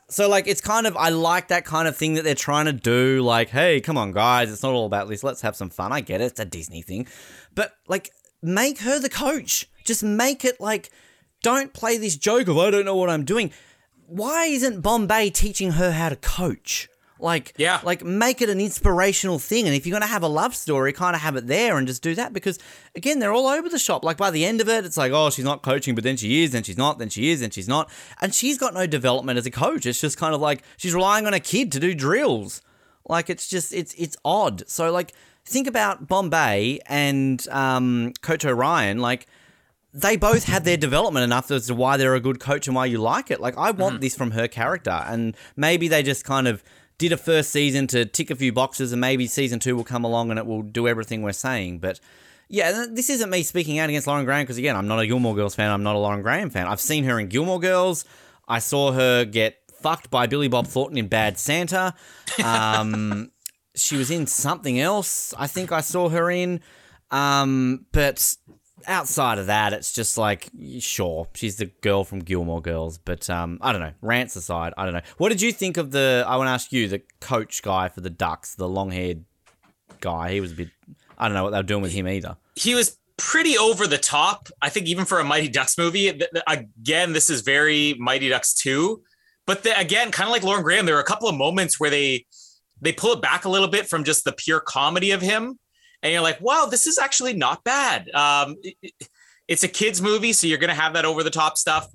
So, like, it's kind of, I like that kind of thing that they're trying to do. Like, hey, come on, guys, it's not all about this. Let's have some fun. I get it. It's a Disney thing. But, like, make her the coach. Just make it like, don't play this joke of, I don't know what I'm doing. Why isn't Bombay teaching her how to coach? Like, Yeah. like make it an inspirational thing. And if you're going to have a love story, kind of have it there and just do that because, again, they're all over the shop. Like, by the end of it, it's like, oh, she's not coaching, but then she is, then she's not, then she is, then she's not. And she's got no development as a coach. It's just kind of like she's relying on a kid to do drills. Like, it's just, it's, it's odd. So, like, think about Bombay and um, Coach Orion. Like, they both had their development enough as to why they're a good coach and why you like it. Like I want this from her character, and maybe they just kind of did a first season to tick a few boxes, and maybe season two will come along and it will do everything we're saying. But yeah, this isn't me speaking out against Lauren Graham because again, I'm not a Gilmore Girls fan. I'm not a Lauren Graham fan. I've seen her in Gilmore Girls. I saw her get fucked by Billy Bob Thornton in Bad Santa. Um, she was in something else. I think I saw her in. Um, but outside of that, it's just like sure, she's the girl from Gilmore Girls. But um, I don't know. Rants aside, I don't know. What did you think of the? I want to ask you, the coach guy for the Ducks, the long-haired guy. He was a bit. I don't know what they were doing with him either. he was pretty over the top. I think even for a Mighty Ducks movie, th- th- again, this is very Mighty Ducks 2. But the, again, kind of like Lauren Graham, there are a couple of moments where they they pull it back a little bit from just the pure comedy of him, and you're like, wow, this is actually not bad. Um, it- it- it's a kids movie, so you're gonna have that over the top stuff.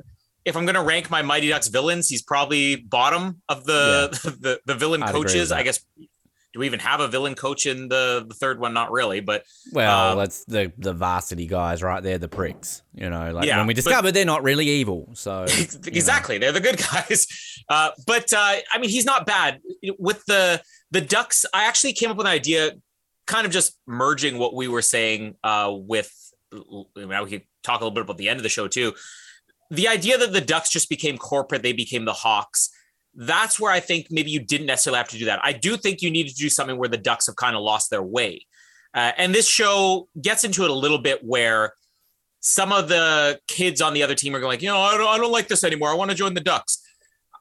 If I'm gonna rank my Mighty Ducks villains, he's probably bottom of the the, the villain I'd coaches. I guess. Do we even have a villain coach in the, the third one? Not really, but Well, Um, that's the the varsity guys right there, the pricks. You know, like Yeah, when we but- discovered they're not really evil. So you know. exactly they're the good guys uh, but uh, i mean he's not bad with the the ducks i actually came up with an idea kind of just merging what we were saying uh, with now we could talk a little bit about the end of the show too the idea that the ducks just became corporate they became the hawks that's where i think maybe you didn't necessarily have to do that i do think you need to do something where the ducks have kind of lost their way uh, and this show gets into it a little bit where some of the kids on the other team are going like, you know, I don't, I don't like this anymore. I want to join the Ducks.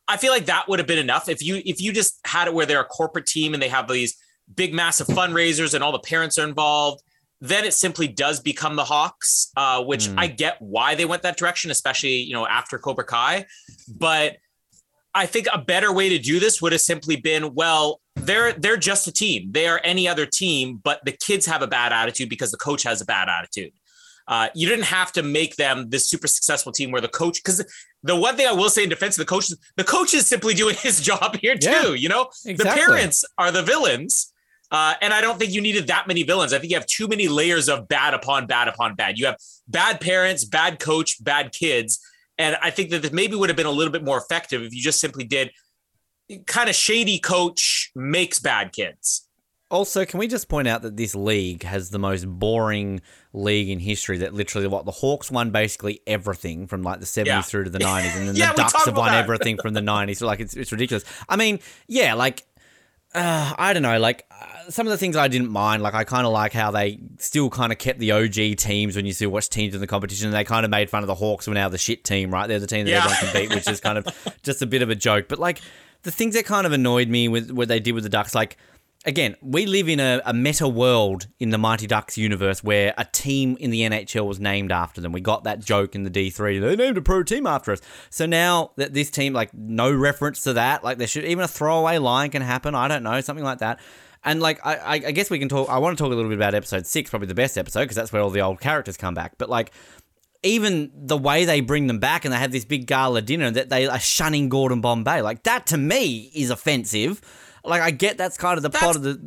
I feel like that would have been enough if you if you just had it where they're a corporate team and they have these big massive fundraisers and all the parents are involved. Then it simply does become the Hawks, uh, which Mm. I get why they went that direction, especially you know after Cobra Kai. But I think a better way to do this would have simply been, well, they're they're just a team. They are any other team, but the kids have a bad attitude because the coach has a bad attitude. Uh, you didn't have to make them this super successful team where the coach, because the one thing I will say in defense of the coach, the coach is simply doing his job here too. Yeah, you know, the parents are the villains. Uh, and I don't think you needed that many villains. I think you have too many layers of bad upon bad upon bad. You have bad parents, bad coach, bad kids. And I think that this maybe would have been a little bit more effective if you just simply did kind of shady coach makes bad kids. Also, can we just point out that this league has the most boring league in history? That literally, what the Hawks won basically everything from like the seventies Yeah. through to the nineties, and then Yeah, the Ducks have won everything from the nineties. So like, it's it's ridiculous. I mean, yeah, like uh, I don't know, like uh, some of the things I didn't mind. Like I kind of like how they still kind of kept the OG teams when you still watch teams in the competition. And they kind of made fun of the Hawks who are now the shit team, right? They're the team that Yeah. everyone can beat, which is kind of just a bit of a joke. But like the things that kind of annoyed me with what they did with the Ducks, like again, we live in a, a meta world in the Mighty Ducks universe where a team in the NHL was named after them. We got that joke in the D3. They named a pro team after us. So now that this team, like, no reference to that, like, there should even a throwaway line can happen. I don't know, something like that. And like, I, I I guess we can talk. I want to talk a little bit about episode six, probably the best episode, because that's where all the old characters come back. But like, even the way they bring them back and they have this big gala dinner that they are shunning Gordon Bombay, like that to me is offensive. Like I get that's kind of the plot of the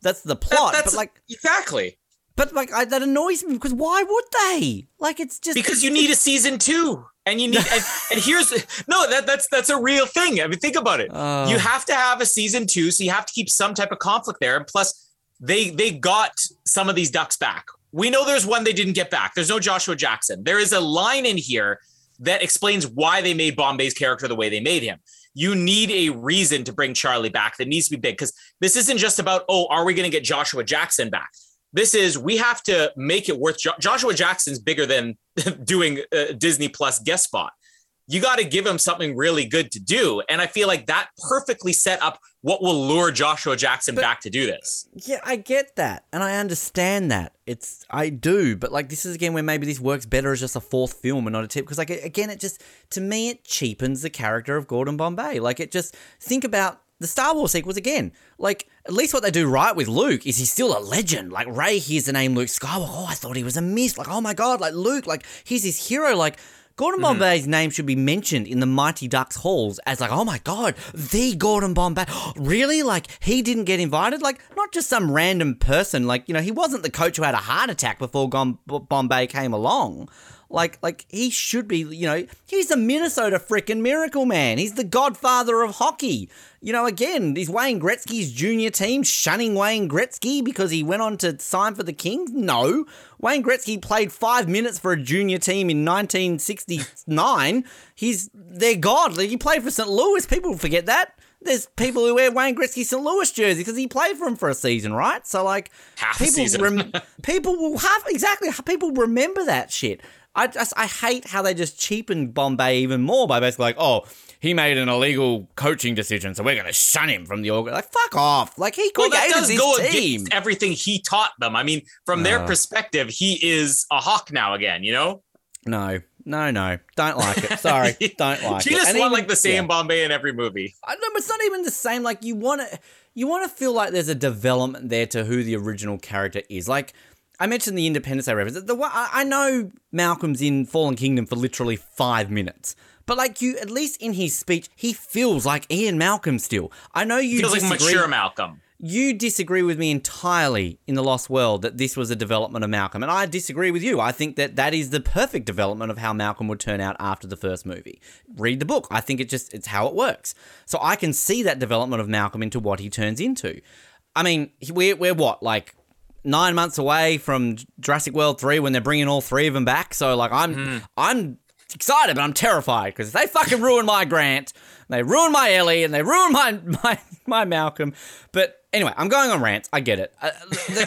that's the plot, That- that's but like exactly but like I, that annoys me because why would they? Like it's just because you need a season two, and you need and, and here's no that that's that's a real thing. I mean, think about it. Uh. you have to have a season two, so you have to keep some type of conflict there. And plus, they they got some of these ducks back. We know there's one they didn't get back. There's no Joshua Jackson. There is a line in here that explains why they made Bombay's character the way they made him. You need a reason to bring Charlie back that needs to be big because this isn't just about, oh, are we going to get Joshua Jackson back? This is, we have to make it worth. Jo- Joshua Jackson's bigger than doing a Disney Plus guest spot. You got to give him something really good to do. And I feel like that perfectly set up what will lure Joshua Jackson But- back to do this. Yeah, I get that, and I understand that. It's I do, but like this is again where maybe this works better as just a fourth film and not a tip because like again, it just to me it cheapens the character of Gordon Bombay. Like it just think about the Star Wars sequels again. Like, at least what they do right with Luke is he's still a legend. Like, Rey hears the name Luke Skywalker. Oh, I thought he was a myth. Like, oh my god, like Luke, like he's his hero. Like, Gordon Mm-hmm. Bombay's name should be mentioned in the Mighty Ducks halls as like, oh my god, the Gordon Bombay. really? Like he didn't get invited? Like not just some random person. Like you know, he wasn't the coach who had a heart attack before Gom- Bombay came along. Like like he should be. You know, he's the Minnesota freaking miracle man. He's the godfather of hockey. You know, again, is Wayne Gretzky's junior team shunning Wayne Gretzky because he went on to sign for the Kings? No. Wayne Gretzky played five minutes for a junior team in 1969. He's their god. Like, he played for St. Louis. People forget that. There's people who wear Wayne Gretzky St. Louis jersey because he played for him for a season, right? So like, Half people rem- people will have exactly people remember that shit. I just I hate how they just cheapen Bombay even more by basically like, oh, he made an illegal coaching decision, so we're gonna shun him from the org. Like, fuck off! Like he Well, created that does this go team. against everything he taught them. I mean, from their perspective, he is a hawk now again. You know, No, no, no, don't like it. Sorry, don't like he it. just And want even- like the same yeah. Bombay in every movie. I know, but it's not even the same. Like you want to, you want to feel like there's a development there to who the original character is. Like I mentioned the Independence Day reference. The one- I I know Malcolm's in Fallen Kingdom for literally five minutes, but like you, at least in his speech, he feels like Ian Malcolm still. I know you Feels like disagree. mature Malcolm. you disagree with me entirely in the Lost World that this was a development of Malcolm, and I disagree with you. I think that that is the perfect development of how Malcolm would turn out after the first movie. Read the book. I think it just it's how it works. So I can see that development of Malcolm into what he turns into. I mean, we're we're what like nine months away from Jurassic World three when they're bringing all three of them back. So like I'm hmm. I'm excited, but I'm terrified because they fucking ruined my Grant, they ruined my Ellie, and they ruined my my my Malcolm. But anyway, I'm going on rants. I get it. Uh,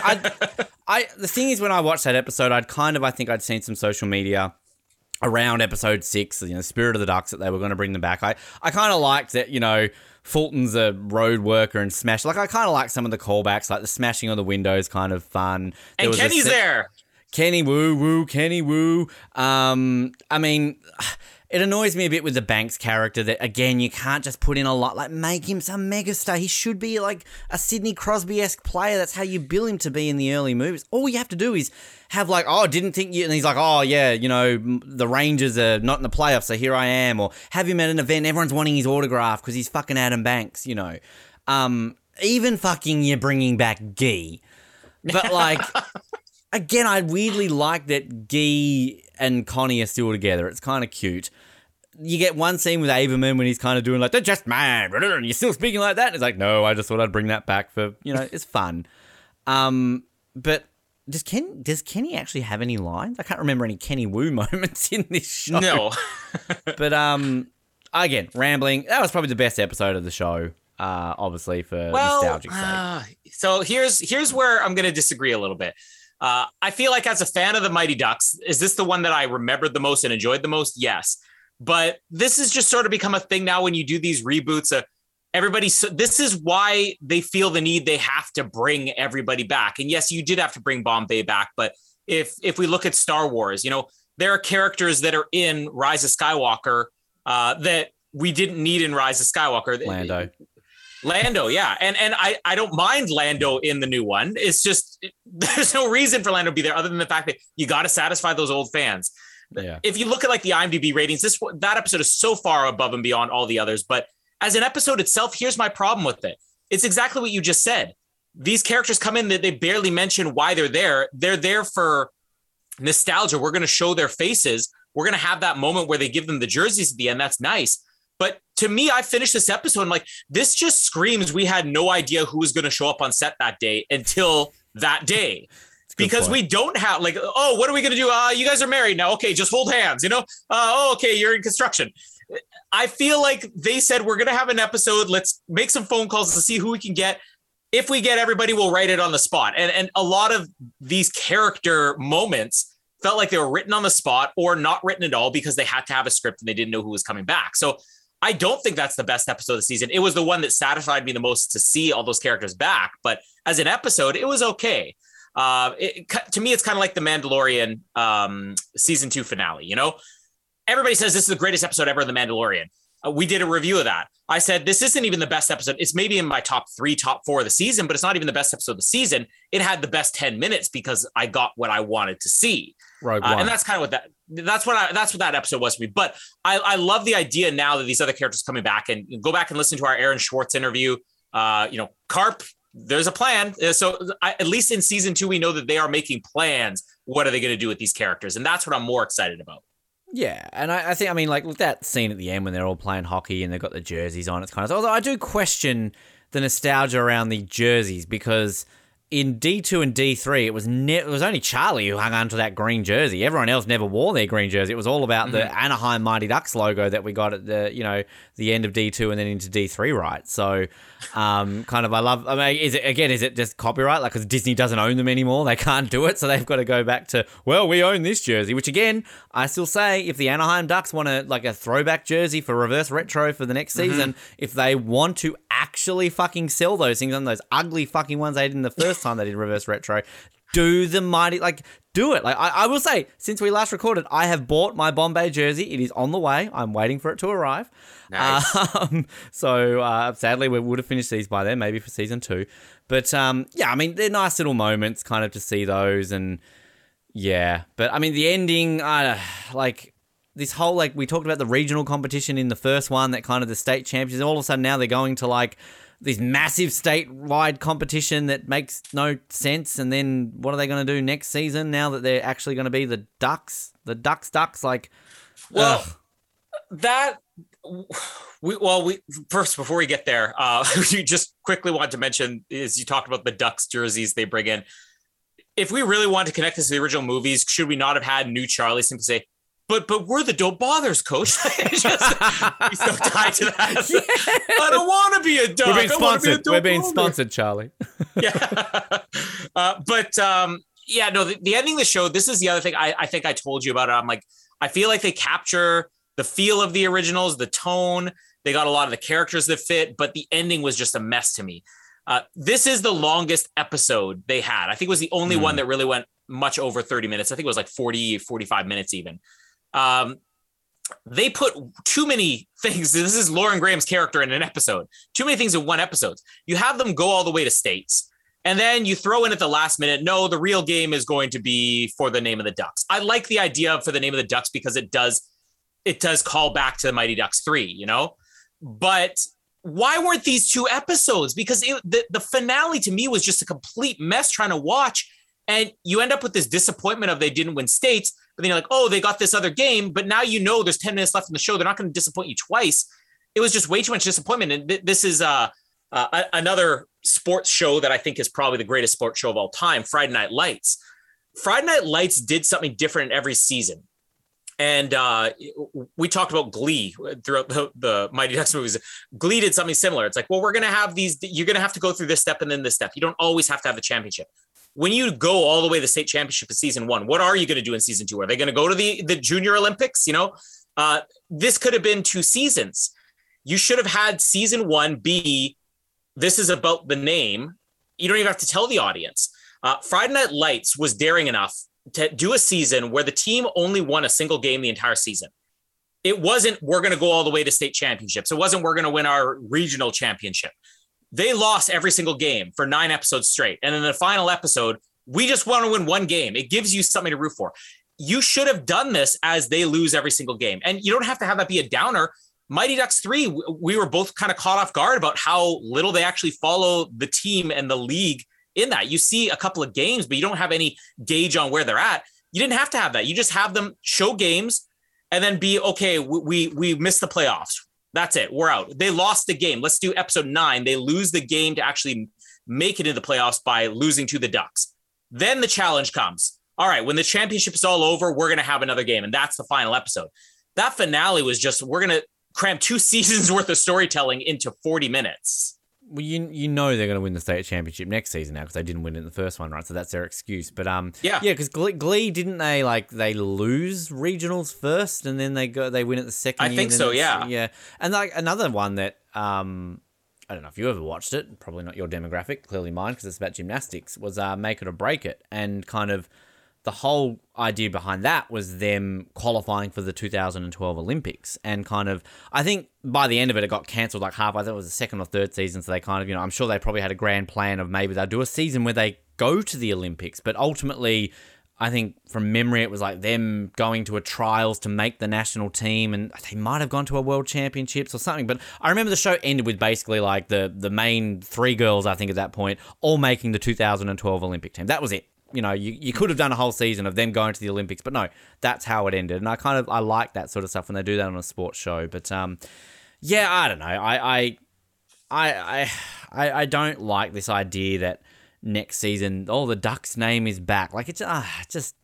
I, I, I the thing is, when I watched that episode, I'd kind of I think I'd seen some social media around episode six, you know, Spirit of the Ducks, that they were going to bring them back. I, I kind of liked that, you know, Fulton's a road worker and Smash. Like, I kind of like some of the callbacks, like the smashing of the windows, kind of fun. There And was a Kenny's se- there. Kenny Wu Wu, Kenny Wu. Um, I mean, it annoys me a bit with the Banks character that again you can't just put in a lot like make him some megastar. He should be like a Sidney Crosby esque player. That's how you bill him to be in the early movies. All you have to do is have like, oh, didn't think you, and he's like, oh yeah, you know, the Rangers are not in the playoffs, so here I am. Or have him at an event, everyone's wanting his autograph because he's fucking Adam Banks, you know. Um, even fucking you're bringing back Gee, but like again, I weirdly like that Guy and Connie are still together. It's kind of cute. You get one scene with Averman when he's kind of doing like, they're just mad, and you're still speaking like that. And it's like, no, I just thought I'd bring that back for, you know, it's fun. Um, but does Ken does Kenny actually have any lines? I can't remember any Kenny Wu moments in this show. No. But um, again, rambling. That was probably the best episode of the show. Uh, obviously for well, nostalgic sake. uh, so here's here's where I'm going to disagree a little bit. Uh, I feel like as a fan of the Mighty Ducks, is this the one that I remembered the most and enjoyed the most? Yes, but this has just sort of become a thing now when you do these reboots. Uh, everybody, so this is why they feel the need they have to bring everybody back. And yes, you did have to bring Bombay back, but if if we look at Star Wars, you know there are characters that are in Rise of Skywalker uh, that we didn't need in Rise of Skywalker. Lando. Lando, yeah, and and I I don't mind Lando in the new one. It's just there's no reason for Lando to be there other than the fact that you got to satisfy those old fans. Yeah. If you look at like the IMDb ratings, this that episode is so far above and beyond all the others. But as an episode itself, here's my problem with it. It's exactly what you just said. These characters come in that they barely mention why they're there. They're there for nostalgia. We're going to show their faces. We're going to have that moment where they give them the jerseys at the end. That's nice. But to me, I finished this episode. I'm like, this just screams we had no idea who was going to show up on set that day until that day. It's a good Because point. we don't have like, oh, what are we going to do? Uh, you guys are married now. Okay, just hold hands. You know, uh, oh, okay, you're in construction. I feel like they said we're going to have an episode. Let's make some phone calls to see who we can get. If we get everybody, we'll write it on the spot. And and a lot of these character moments felt like they were written on the spot or not written at all because they had to have a script and they didn't know who was coming back. So I don't think that's the best episode of the season. It was the one that satisfied me the most to see all those characters back. But as an episode, it was okay. Uh, it, to me, it's kind of like the Mandalorian um, season two finale. You know, everybody says this is the greatest episode ever of the Mandalorian. uh, we did a review of that. I said this isn't even the best episode. It's maybe in my top three, top four of the season, but it's not even the best episode of the season. It had the best ten minutes because I got what I wanted to see, Rogue uh, and that's kind of what that that's what I that's what that episode was for me. But I, I love the idea now that these other characters coming back and go back and listen to our Aaron Schwartz interview. Uh, you know, Karp. There's a plan. Uh, So I, at least in season two, we know that they are making plans. What are they going to do with these characters? And that's what I'm more excited about. Yeah, and I, I think I mean like look that scene at the end when they're all playing hockey and they've got the jerseys on. It's kind of although I do question the nostalgia around the jerseys because in D two and D three it was ne- it was only Charlie who hung on to that green jersey. Everyone else never wore their green jersey. It was all about the Anaheim Mighty Ducks logo that we got at the you know the end of D two and then into D three, right? So, um, kind of I love. I mean, is it again? Is it just copyright? Like because Disney doesn't own them anymore, they can't do it, so they've got to go back to well, we own this jersey. Which again, I still say if the Anaheim Ducks want a like a throwback jersey for reverse retro for the next season, if they want to actually fucking sell those things on those ugly fucking ones they did in the first time they did reverse retro, do the mighty like do it. Like I, I will say, since we last recorded, I have bought my Bombay jersey. It is on the way. I'm waiting for it to arrive. Nice. Um, so uh, sadly, we would have finished these by then, maybe for season two. But um, yeah, I mean, they're nice little moments, kind of to see those, and yeah. But I mean, the ending, uh, like this whole like we talked about the regional competition in the first one, that kind of the state champions. All of a sudden, now they're going to like this massive statewide competition that makes no sense. And then what are they going to do next season? Now that they're actually going to be the Ducks, the Ducks, Ducks, like. Well, ugh. that we well we first before we get there uh you just quickly want to mention is you talked about the ducks jerseys they bring in if we really want to connect this to the original movies should we not have had new charlie simply say but but we're the don't bothers coach It's just, we so tied to that i don't want to be a duck We're being I wanna be sponsored. We're being Bother." sponsored, Charlie. yeah. uh, but um, yeah, no, the, the ending of the show, this is the other thing I, I think I told you about it. I'm like, I feel like they capture the feel of the originals, the tone. They got a lot of the characters that fit, but the ending was just a mess to me. Uh, this is the longest episode they had. I think it was the only Hmm. one that really went much over 30 minutes. I think it was like 40, 45 minutes even. Um, they put too many things. This is Lauren Graham's character in an episode. Too many things in one episode. You have them go all the way to states, and then you throw in at the last minute. No, the real game is going to be for the name of the Ducks. I like the idea of for the name of the Ducks because it does, it does call back to the Mighty Ducks three. You know, but why weren't these two episodes? Because it, the the finale to me was just a complete mess trying to watch, and you end up with this disappointment of they didn't win states. Then you're like, oh, they got this other game, but now you know there's 10 minutes left in the show. They're not going to disappoint you twice. It was just way too much disappointment. And th- this is uh, uh, another sports show that I think is probably the greatest sports show of all time, Friday Night Lights. Friday Night Lights did something different every season. And uh, we talked about Glee throughout the, the Mighty Ducks movies. Glee did something similar. It's like, well, we're going to have these, you're going to have to go through this step and then this step. You don't always have to have the championship when you go all the way to the state championship in season one, what are you going to do in season two? Are they going to go to the the junior Olympics? You know, uh, this could have been two seasons. You should have had season one be this is about the name. You don't even have to tell the audience. Uh, Friday Night Lights was daring enough to do a season where the team only won a single game the entire season. It wasn't we're going to go all the way to state championships. It wasn't we're going to win our regional championship they lost every single game for nine episodes straight. And in the final episode, we just want to win one game. It gives you something to root for. You should have done this as they lose every single game. And you don't have to have that be a downer. Mighty Ducks 3, we were both kind of caught off guard about how little they actually follow the team and the league in that. You see a couple of games, but you don't have any gauge on where they're at. You didn't have to have that. You just have them show games and then be okay, we we, we missed the playoffs. That's it. We're out. They lost the game. Let's do episode nine. They lose the game to actually make it into the playoffs by losing to the Ducks. Then the challenge comes. All right, when the championship is all over, we're going to have another game. And that's the final episode. That finale was just, we're going to cram two seasons worth of storytelling into 40 minutes. Well, you you know they're going to win the state championship next season now because they didn't win it in the first one, right? So that's their excuse. But um, Yeah. yeah, because Glee, Glee didn't they like they lose regionals first and then they go they win it the second. I year, think so, yeah. yeah. And like another one that um, I don't know if you ever watched it. Probably not your demographic. Clearly mine because it's about gymnastics. Was uh, Make It or Break It, and kind of the whole idea behind that was them qualifying for the 2012 Olympics and kind of I think by the end of it it got cancelled like half I think it was the second or third season so they kind of you know I'm sure they probably had a grand plan of maybe they'll do a season where they go to the Olympics but ultimately I think from memory it was like them going to a trials to make the national team and they might have gone to a world championships or something but I remember the show ended with basically like the the main three girls I think at that point all making the 2012 Olympic team. That was it you know you, you could have done a whole season of them going to the Olympics but no that's how it ended and I kind of I like that sort of stuff when they do that on a sports show but um yeah I don't know I I I I, I don't like this idea that next season, oh, the Ducks name is back. Like it's uh, just.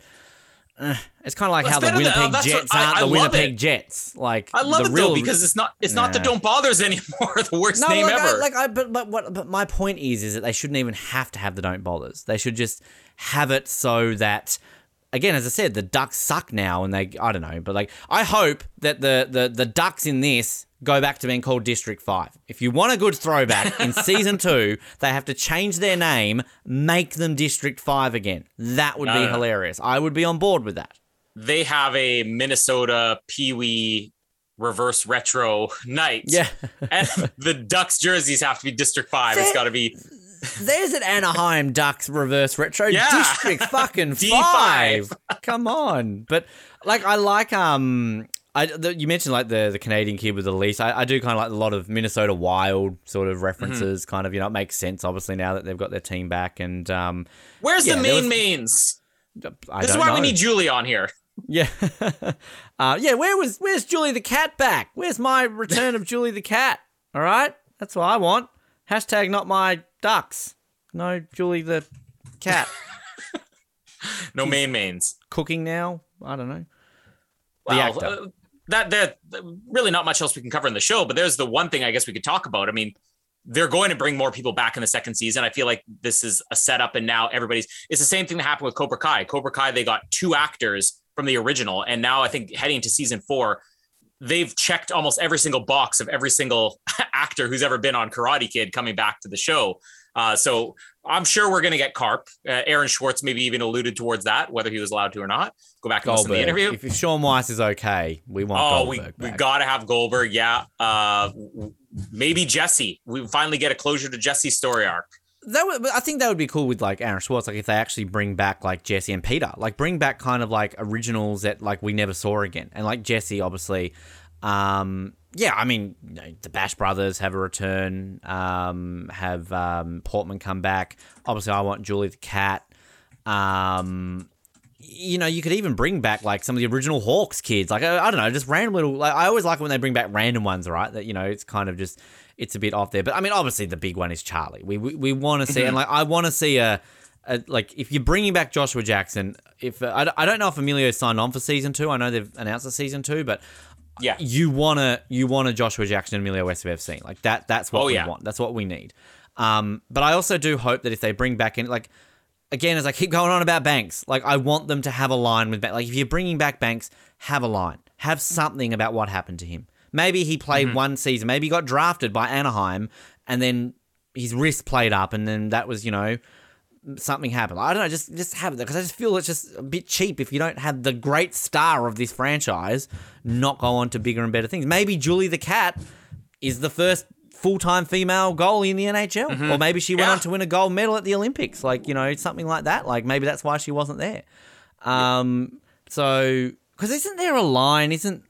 Uh, it's kind of like Well, how the than- Winnipeg Jets what- aren't I the Winnipeg it. Jets. Like I love the it real, though because it's not it's not the don't bothers anymore. the worst no, name like, I, ever. like I, but but what? But my point is, is that they shouldn't even have to have the don't bothers. They should just have it so that. Again, as I said, the Ducks suck now, and they I don't know, but like I hope that the the the Ducks in this go back to being called District Five. If you want a good throwback in season two, they have to change their name, make them District Five again. That would No, be no, no. hilarious. I would be on board with that. they have a Minnesota Pee Wee reverse retro night. Yeah. and the Ducks jerseys have to be District Five. It's got to be There's an Anaheim Ducks reverse retro Yeah. district fucking D5. five. Come on, but like I like um. I, the, you mentioned like the, the Canadian kid with the lease. I, I do kind of like a lot of Minnesota Wild sort of references. Mm-hmm. Kind of you know it makes sense obviously now that they've got their team back and um. where's Yeah, the main was- mains? I This is why know. we need Julie on here. Yeah, uh, yeah. Where was where's Julie the cat back? Where's my return of Julie the cat? All right, that's what I want. Hashtag not my ducks. No, Julie the cat. No main mains. Cooking now. I don't know. Actor. uh, that there really not much else we can cover in the show, but there's the one thing I guess we could talk about. I mean, they're going to bring more people back in the second season. I feel like this is a setup, and now everybody's. It's the same thing that happened with Cobra Kai. Cobra Kai, they got two actors from the original, and now I think heading to season four, they've checked almost every single box of every single actor who's ever been on Karate Kid coming back to the show. Uh, so I'm sure we're going to get Karp. Uh, Aaron Schwartz maybe even alluded towards that, whether he was allowed to or not. Go back and listen to the interview. If, Shaun Weiss is okay, we want Oh, we, Goldberg we back. got to have Goldberg. Yeah. Uh, maybe Jesse. We finally get a closure to Jesse's story arc. that would, I think that would be cool with like Aaron Schwartz. Like if they actually bring back like Jesse and Peter, like bring back kind of like originals that like we never saw again. And like Jesse, obviously, um, yeah, I mean you know, the Bash Brothers have a return. Um, have um, Portman come back. Obviously, I want Julie the Cat. Um, you know, you could even bring back like some of the original Hawks kids. Like I, I don't know, just random little. Like I always like when they bring back random ones, right? That you know, it's kind of just it's a bit off there. But I mean, obviously the big one is Charlie. We we, we want to see, and like I want to see a, like if you're bringing back Joshua Jackson. If I, don't- I don't know if Emilio signed on for season two. I know they've announced a season two, but Yeah. you wanna you want a Joshua Jackson and Emilio Estevez scene like that. That's what Oh, we yeah. want. That's what we need. Um, but I also do hope that if they bring back in like again, as I keep going on about Banks, like I want them to have a line with Banks. Like if you're bringing back Banks, have a line, have something about what happened to him. Maybe he played one season, maybe he got drafted by Anaheim, and then his wrist played up, and then that was you know something happened. I don't know, just just have it because I just feel it's just a bit cheap if you don't have the great star of this franchise not go on to bigger and better things. Maybe Julie the Cat is the first full-time female goalie in the NHL or maybe she went Yeah. on to win a gold medal at the Olympics like you know something like that like maybe that's why she wasn't there um so cuz isn't there a line isn't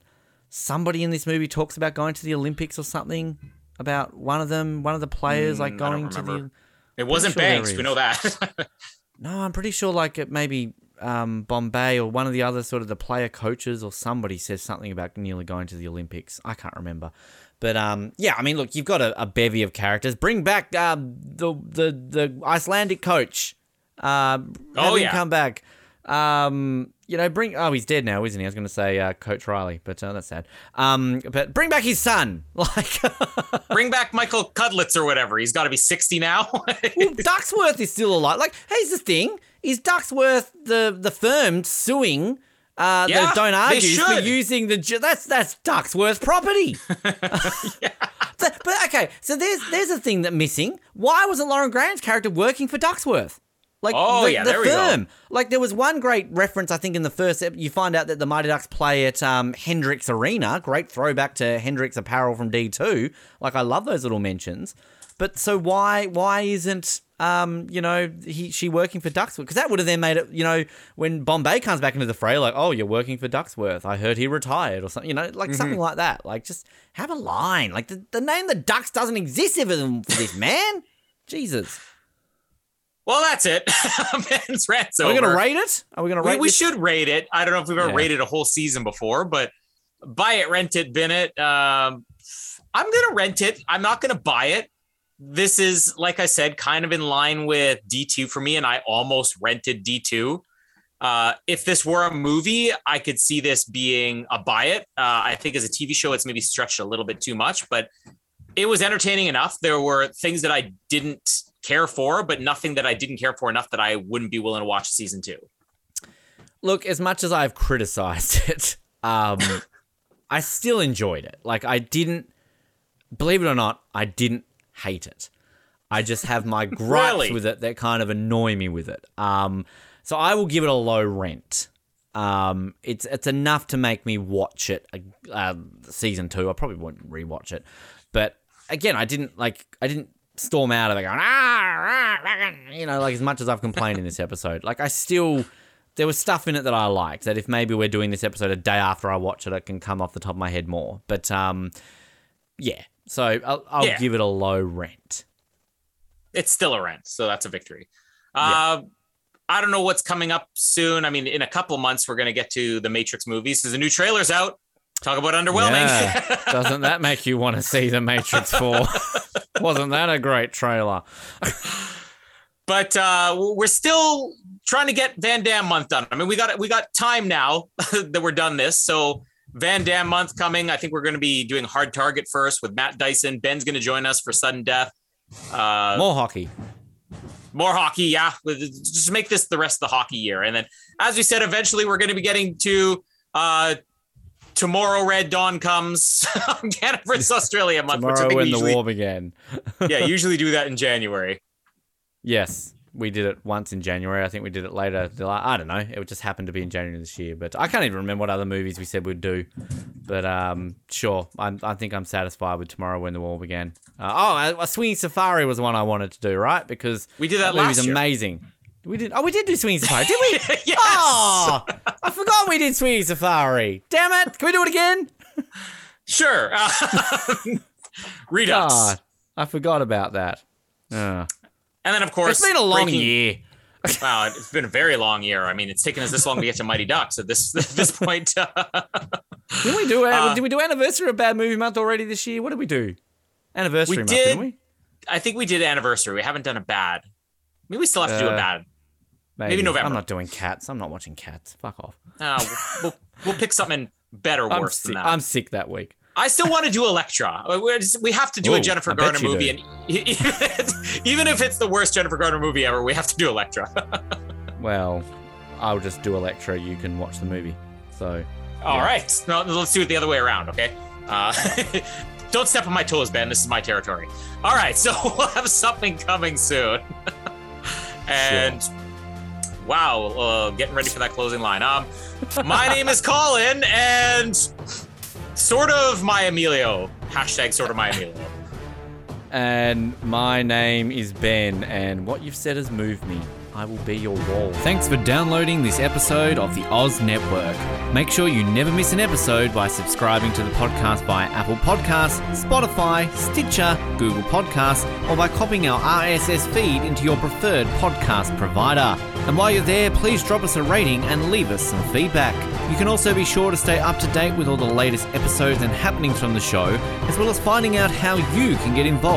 somebody in this movie talks about going to the Olympics or something about one of them one of the players like Mm, don't going to the. It wasn't sure Banks. We know that. no, I'm pretty sure like it maybe um, Bombay or one of the other sort of the player coaches or somebody says something about nearly going to the Olympics. I can't remember. But um, yeah, I mean, look, you've got a, a bevy of characters. Bring back uh, the the the Icelandic coach. Uh, Oh, yeah. come back. Um, you know, bring. Oh, he's dead now, isn't he? I was going to say uh, Coach Riley, but uh, that's sad. Um, but bring back his son. Like, Bring back Michael Cudlitz or whatever. He's got to be 60 now. well, Ducksworth is still alive. Like, here's the thing: is Ducksworth the the firm suing uh, Yeah, don't argue for using the ju- that's that's Ducksworth property. but, but okay, so there's there's a thing that missing. Why wasn't Lauren Graham's character working for Ducksworth? Like Oh, the, yeah, the there we go. firm. Like there was one great reference I think in the first ep- you find out that the Mighty Ducks play at um, Hendrix Arena. Great throwback to Hendrix apparel from D2. Like I love those little mentions. But so why why isn't um you know he she working for Ducksworth? Because that would have then made it you know when Bombay comes back into the fray like oh you're working for Ducksworth. I heard he retired or something you know like Mm-hmm. something like that. Like just have a line. Like the, the name the Ducks doesn't exist them for this man. Jesus. Well, that's it. Men's rants Are we gonna rate it? Are we gonna we, rate? we this? should rate it. I don't know if we've ever Yeah. rated a whole season before, but buy it, rent it, bin it. Um, I'm gonna rent it. I'm not gonna buy it. This is, like I said, kind of in line with D2 for me, and I almost rented D2. Uh, if this were a movie, I could see this being a buy it. Uh, I think as a TV show, it's maybe stretched a little bit too much, but it was entertaining enough. There were things that I didn't care for, but nothing that I didn't care for enough that I wouldn't be willing to watch season two. Look, as much as I've criticized it, um, I still enjoyed it. Like I didn't, believe it or not, I didn't hate it. I just have my gripes Really? with it that kind of annoy me with it. Um, so I will give it a low rent. Um, it's it's enough to make me watch it. Uh, uh, season two, I probably won't rewatch it, but again, I didn't like. I didn't storm out of it going ah, ah, you know, like as much as I've complained in this episode. Like I still, there was stuff in it that I liked. That if maybe we're doing this episode a day after I watch it, it can come off the top of my head more. But um, yeah. So I'll, I'll Yeah. give it a low rent. it's still a rent, so that's a victory. Uh, I don't know what's coming up soon. I mean, in a couple months, we're going to get to the Matrix movies. So the new trailer's out. Talk about underwhelming. Yeah. Doesn't that make you want to see the Matrix Four? Wasn't that a great trailer? but uh, we're still trying to get Van Damme month done. I mean, we got we got time now that we're done this. So Van Damme month coming. I think we're going to be doing Hard Target first with Matt Dyson. Ben's going to join us for Sudden Death. Uh, More hockey. more hockey, yeah. Just make this the rest of the hockey year, and then, as we said, eventually we're going to be getting to uh, tomorrow. Red Dawn comes Canada versus Australia month, which I Tomorrow think we when the usually, war began. yeah, usually do that in January. Yes, we did it once in January. I think we did it later. I don't know. It just happened to be in January this year. But I can't even remember what other movies we said we'd do. But um, sure, I'm, I think I'm satisfied with Tomorrow When the War Began. Uh, oh, a Swinging Safari was one I wanted to do, right? Because We did that movie's last year. amazing. We did. Oh, we did do Swinging Safari, did we? yes. Oh, I forgot we did Swinging Safari. Damn it! Can we do it again? Sure. Uh, Redux. God, I forgot about that. Uh, And then, of course, it's been a long breaking- year. Wow, it's been a very long year. I mean, it's taken us this long to get to Mighty Ducks at this at this point. Did we do? Uh, did we do anniversary of Bad Movie Month already this year? What did we do? Anniversary We month, did. didn't we? I think we did anniversary. We haven't done a bad. Maybe we still have to do a Uh, bad. Maybe. November. I'm not doing cats. I'm not watching cats. Fuck off. Uh, we'll, we'll pick something better, I'm worse sick. than that. I'm sick that week. I still want to do Elektra. Uh, just- we have to do Ooh, a Jennifer I Garner movie, do. and even if it's the worst Jennifer Garner movie ever, we have to do Elektra. Well, I'll just do Elektra. You can watch the movie. So All Yeah. right, no, let's do it the other way around, okay? Uh, don't step on my toes, Ben. This is my territory. All right, so we'll have something coming soon. and wow, uh, getting ready for that closing line. Um, my name is Colin, and sort of my Emilio. Hashtag sort of my Emilio. And my name is Ben, and what you've said has moved me. I will be your wall. Thanks for downloading this episode of the Oz Network. Make sure you never miss an episode by subscribing to the podcast via Apple Podcasts, Spotify, Stitcher, Google Podcasts, or by copying our RSS feed into your preferred podcast provider. And while you're there, please drop us a rating and leave us some feedback. You can also be sure to stay up to date with all the latest episodes and happenings from the show, as well as finding out how you can get involved